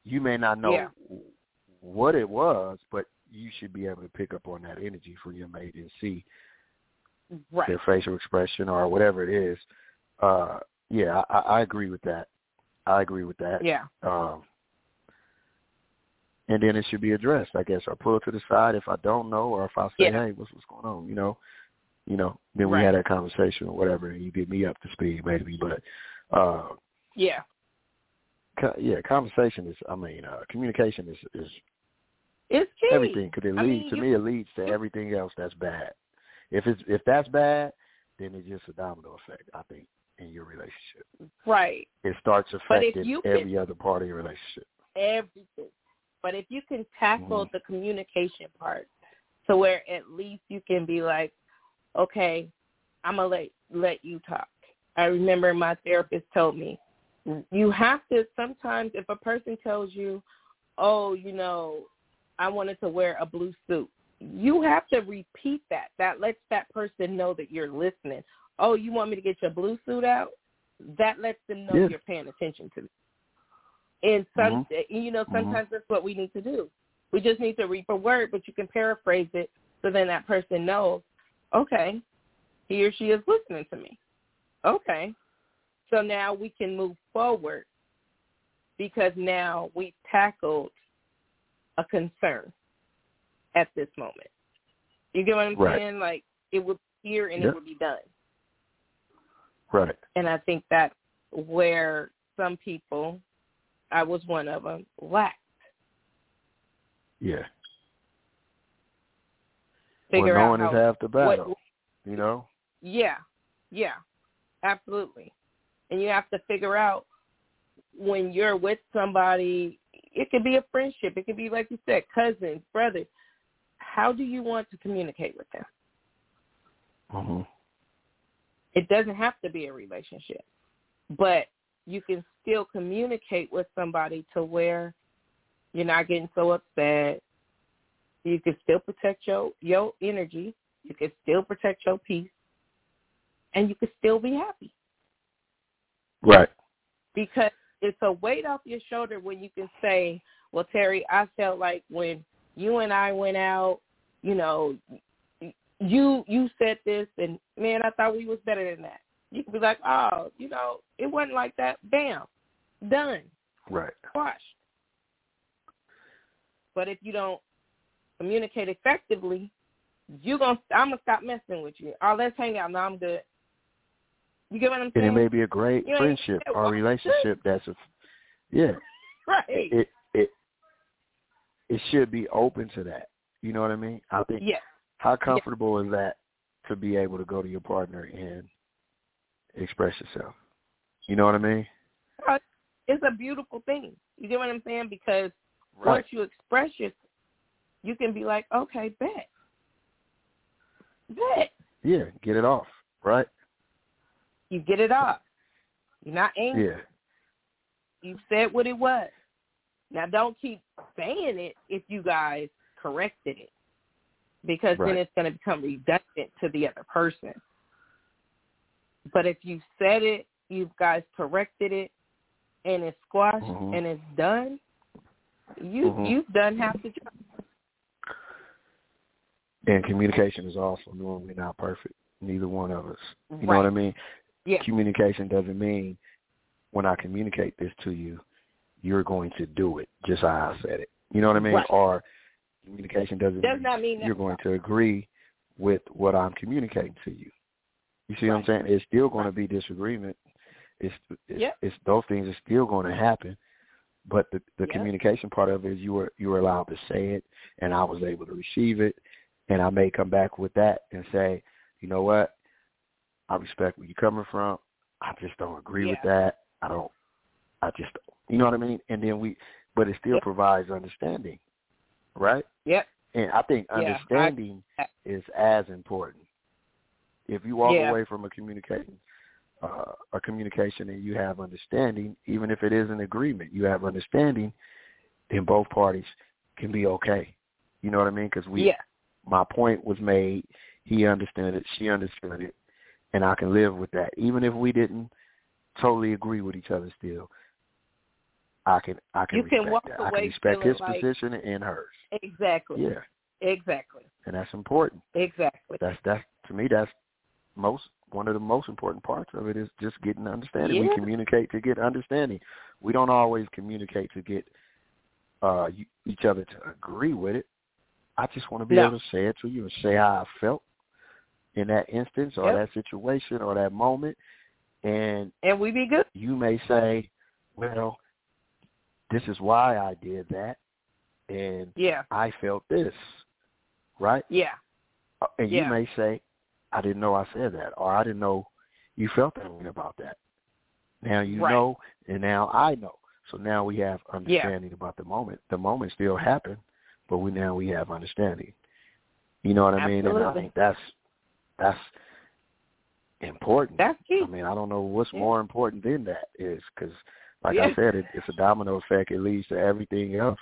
S2: You may not know
S1: Yeah.
S2: what it was, but you should be able to pick up on that energy from your mate and see
S1: Right.
S2: their facial expression or whatever it is. Uh yeah, I, I agree with that. I agree with that.
S1: Yeah.
S2: Um, and then it should be addressed, I guess. I pull to the side if I don't know, or if I say,
S1: Yeah.
S2: "Hey, what's what's going on?" You know, you know. Then we
S1: Right.
S2: had that conversation or whatever, and you get me up to speed, maybe. But uh,
S1: Yeah.
S2: co- yeah, conversation is. I mean, uh, communication is is
S1: It's key.
S2: everything. Because it
S1: I
S2: leads
S1: mean,
S2: to
S1: you-
S2: me, it leads to everything else that's bad. If it's if that's bad, then it's just a domino effect. I think in your relationship,
S1: Right.
S2: it starts affecting
S1: you can-
S2: every other part of your relationship.
S1: Everything. But if you can tackle
S2: Mhm.
S1: the communication part to where at least you can be like, Okay, I'm gonna let let you talk. I remember my therapist told me you have to sometimes if a person tells you, Oh, you know, I wanted to wear a blue suit, you have to repeat that. That lets that person know that you're listening. Oh, you want me to get your blue suit out? That lets them know
S2: Yeah.
S1: you're paying attention to me. And some, mm-hmm. eh, you know, mm-hmm. sometimes that's what we need to do. We just need to read a word, but you can paraphrase it so then that person knows, okay, he or she is listening to me. Okay. So now we can move forward because now we tackled a concern at this moment. You get what I'm
S2: Right.
S1: saying? Like it would be here and
S2: Yeah.
S1: it would be done.
S2: Right.
S1: And I think that's where some people, I was one of them, lacked.
S2: Yeah.
S1: Figure
S2: well,
S1: out
S2: knowing
S1: how,
S2: is half the battle.
S1: what,
S2: you know.
S1: Yeah, yeah, absolutely. And you have to figure out when you're with somebody. It could be a friendship. It could be like you said, cousins, brothers. How do you want to communicate with them?
S2: hmm
S1: It doesn't have to be a relationship, but you can still communicate with somebody to where you're not getting so upset. You can still protect your your energy. You can still protect your peace, and you can still be happy
S2: Right.
S1: because it's a weight off your shoulder when you can say, "Well, Terry, I felt like when you and I went out, you know, you you said this, and man, I thought we was better than that." You can be like, "Oh, you know, it wasn't like that." Bam, done,
S2: Right.
S1: squashed. But if you don't communicate effectively, you gonna I'm gonna stop messing with you. Oh, let's hang out. No, I'm good. You get what I'm saying?
S2: And it may be a great
S1: You
S2: friendship or relationship that's a yeah.
S1: right.
S2: It it it should be open to that. You know what I mean? I think
S1: yes.
S2: how comfortable is that to be able to go to your partner and express yourself? You know what I mean?
S1: It's a beautiful thing. You get what I'm saying? Because
S2: Right.
S1: once you express yourself, you can be like, okay, bet, bet.
S2: Yeah, get it off, right?
S1: You get it off. You're not angry.
S2: Yeah.
S1: You said what it was. Now don't keep saying it if you guys corrected it. Because
S2: Right.
S1: then it's going to become redundant to the other person. But if you said it, you guys corrected it, and it's squashed
S2: Mhm.
S1: and it's done, you
S2: Mhm.
S1: you've done half the job.
S2: And communication is also normally not perfect. Neither one of us. You know what I mean?
S1: Yeah.
S2: Communication doesn't mean when I communicate this to you, you're going to do it just how I said it. You know what I mean?
S1: Right.
S2: Or communication doesn't
S1: Does
S2: mean
S1: not mean
S2: you're going to agree with what I'm communicating to you. You see what I'm saying? It's still going to be disagreement. It's it's,
S1: Yep.
S2: it's those things are still going to happen. But the the
S1: Yep.
S2: communication part of it is you were you were allowed to say it, and I was able to receive it, and I may come back with that and say, you know what, I respect where you're coming from. I just don't agree with that. I don't. I just you know what I mean. And then we, but it still
S1: Yep.
S2: provides understanding, right?
S1: Yep.
S2: And I think
S1: Yeah, I-
S2: understanding is as important. If you walk
S1: Yeah.
S2: away from a communication, uh, a communication, and you have understanding, even if it is an agreement, you have understanding, then both parties can be okay. You know what I mean? Because we,
S1: Yeah.
S2: my point was made. He understood it. She understood it, and I can live with that, even if we didn't totally agree with each other. Still, I can I can
S1: You can walk
S2: that. I
S1: away
S2: can respect his
S1: like-
S2: position and hers.
S1: Exactly.
S2: Yeah,
S1: Exactly.
S2: and that's important.
S1: Exactly.
S2: That's that's to me that's most one of the most important parts of it is just getting understanding. We communicate to get understanding. We don't always communicate to get uh each other to agree with it. I just want to be
S1: No.
S2: able to say it to you and say how I felt in that instance or
S1: Yep.
S2: that situation or that moment, and
S1: And we be good.
S2: you may say, "Well, this is why I did that, and
S1: Yeah.
S2: I felt this," right?
S1: Yeah.
S2: Uh, And
S1: Yeah.
S2: you may say, I didn't know I said that, or I didn't know you felt that way about that. Now you
S1: Right.
S2: know, and now I know. So now we have understanding about the moment. The moment still happened, but we now we have understanding. You know what I mean? And I think that's that's important.
S1: That's key.
S2: I mean, I don't know what's
S1: Yeah.
S2: more important than that is because, like
S1: Yeah.
S2: I said, it, it's a domino effect. It leads to everything else.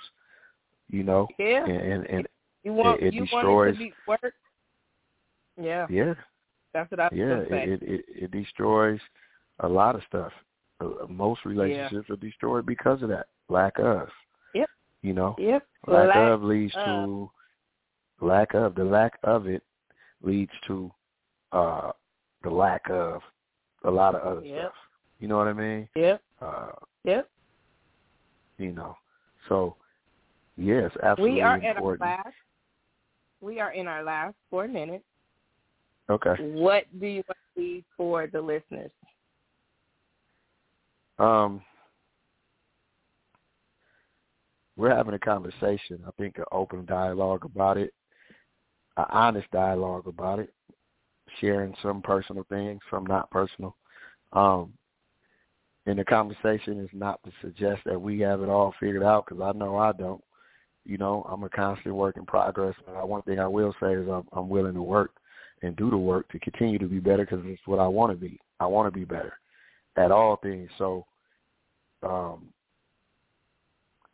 S2: You know,
S1: Yeah.
S2: and and, and
S1: You want
S2: it
S1: you
S2: destroys-
S1: want it to be work. Yeah.
S2: yeah,
S1: That's what I
S2: yeah, it, it it it destroys a lot of stuff. Uh, most relationships are destroyed because of that lack of.
S1: Yep.
S2: You know,
S1: yep.
S2: lack
S1: Lack
S2: of leads
S1: of.
S2: to lack of the lack of it leads to uh the lack of a lot of other
S1: Yep.
S2: stuff. You know what I mean?
S1: Yep.
S2: Uh,
S1: Yep.
S2: you know, so yes, absolutely
S1: We are at our last. We are in our last four minutes.
S2: Okay.
S1: What do you want to leave for the listeners?
S2: Um, we're having a conversation. I think an open dialogue about it, an honest dialogue about it, sharing some personal things, some not personal. Um, and the conversation is not to suggest that we have it all figured out because I know I don't. You know, I'm a constant work in progress. But one thing I will say is I'm, I'm willing to work and do the work to continue to be better because it's what I want to be. I want to be better at all things. So, um,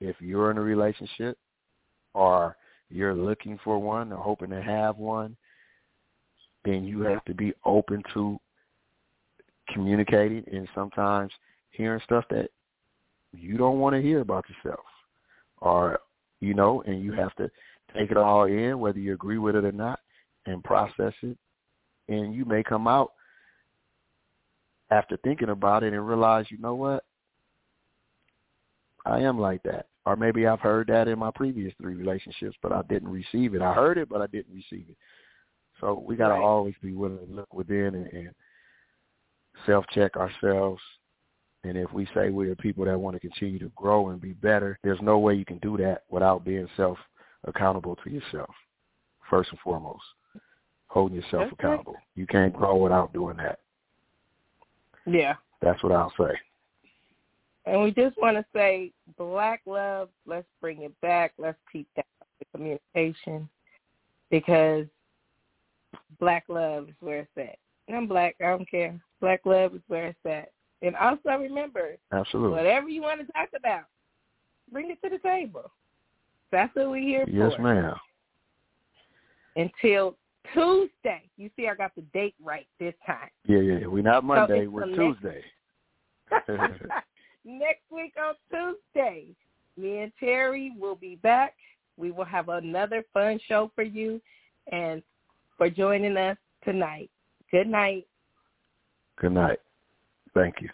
S2: if you're in a relationship or you're looking for one or hoping to have one, then you have to be open to communicating and sometimes hearing stuff that you don't want to hear about yourself or you know and you have to take it all in whether you agree with it or not and process it and you may come out after thinking about it and realize you know what I am like that or maybe I've heard that in my previous three relationships, but I didn't receive it. I heard it, but I didn't receive it. So we got to right. always be willing to look within and, and self-check ourselves. And if we say we're people that want to continue to grow and be better, there's no way you can do that without being self-accountable to yourself, first and foremost, holding yourself That's accountable. Right. You can't grow without doing that.
S1: Yeah.
S2: That's what I'll say.
S1: And we just want to say black love, let's bring it back. Let's keep that communication because black love is where it's at. And I'm black, I don't care. Black love is where it's at. And also remember,
S2: absolutely,
S1: whatever you want to talk about, bring it to the table. That's what we're here
S2: yes,
S1: for.
S2: Yes, ma'am.
S1: Until Tuesday. You see, I got the date right this time.
S2: Yeah, yeah. We're not Monday. So we're Tuesday.
S1: next week on Tuesday. Me and Terry will be back. We will have another fun show for you and for joining us tonight. Good night.
S2: Good night. Thank you.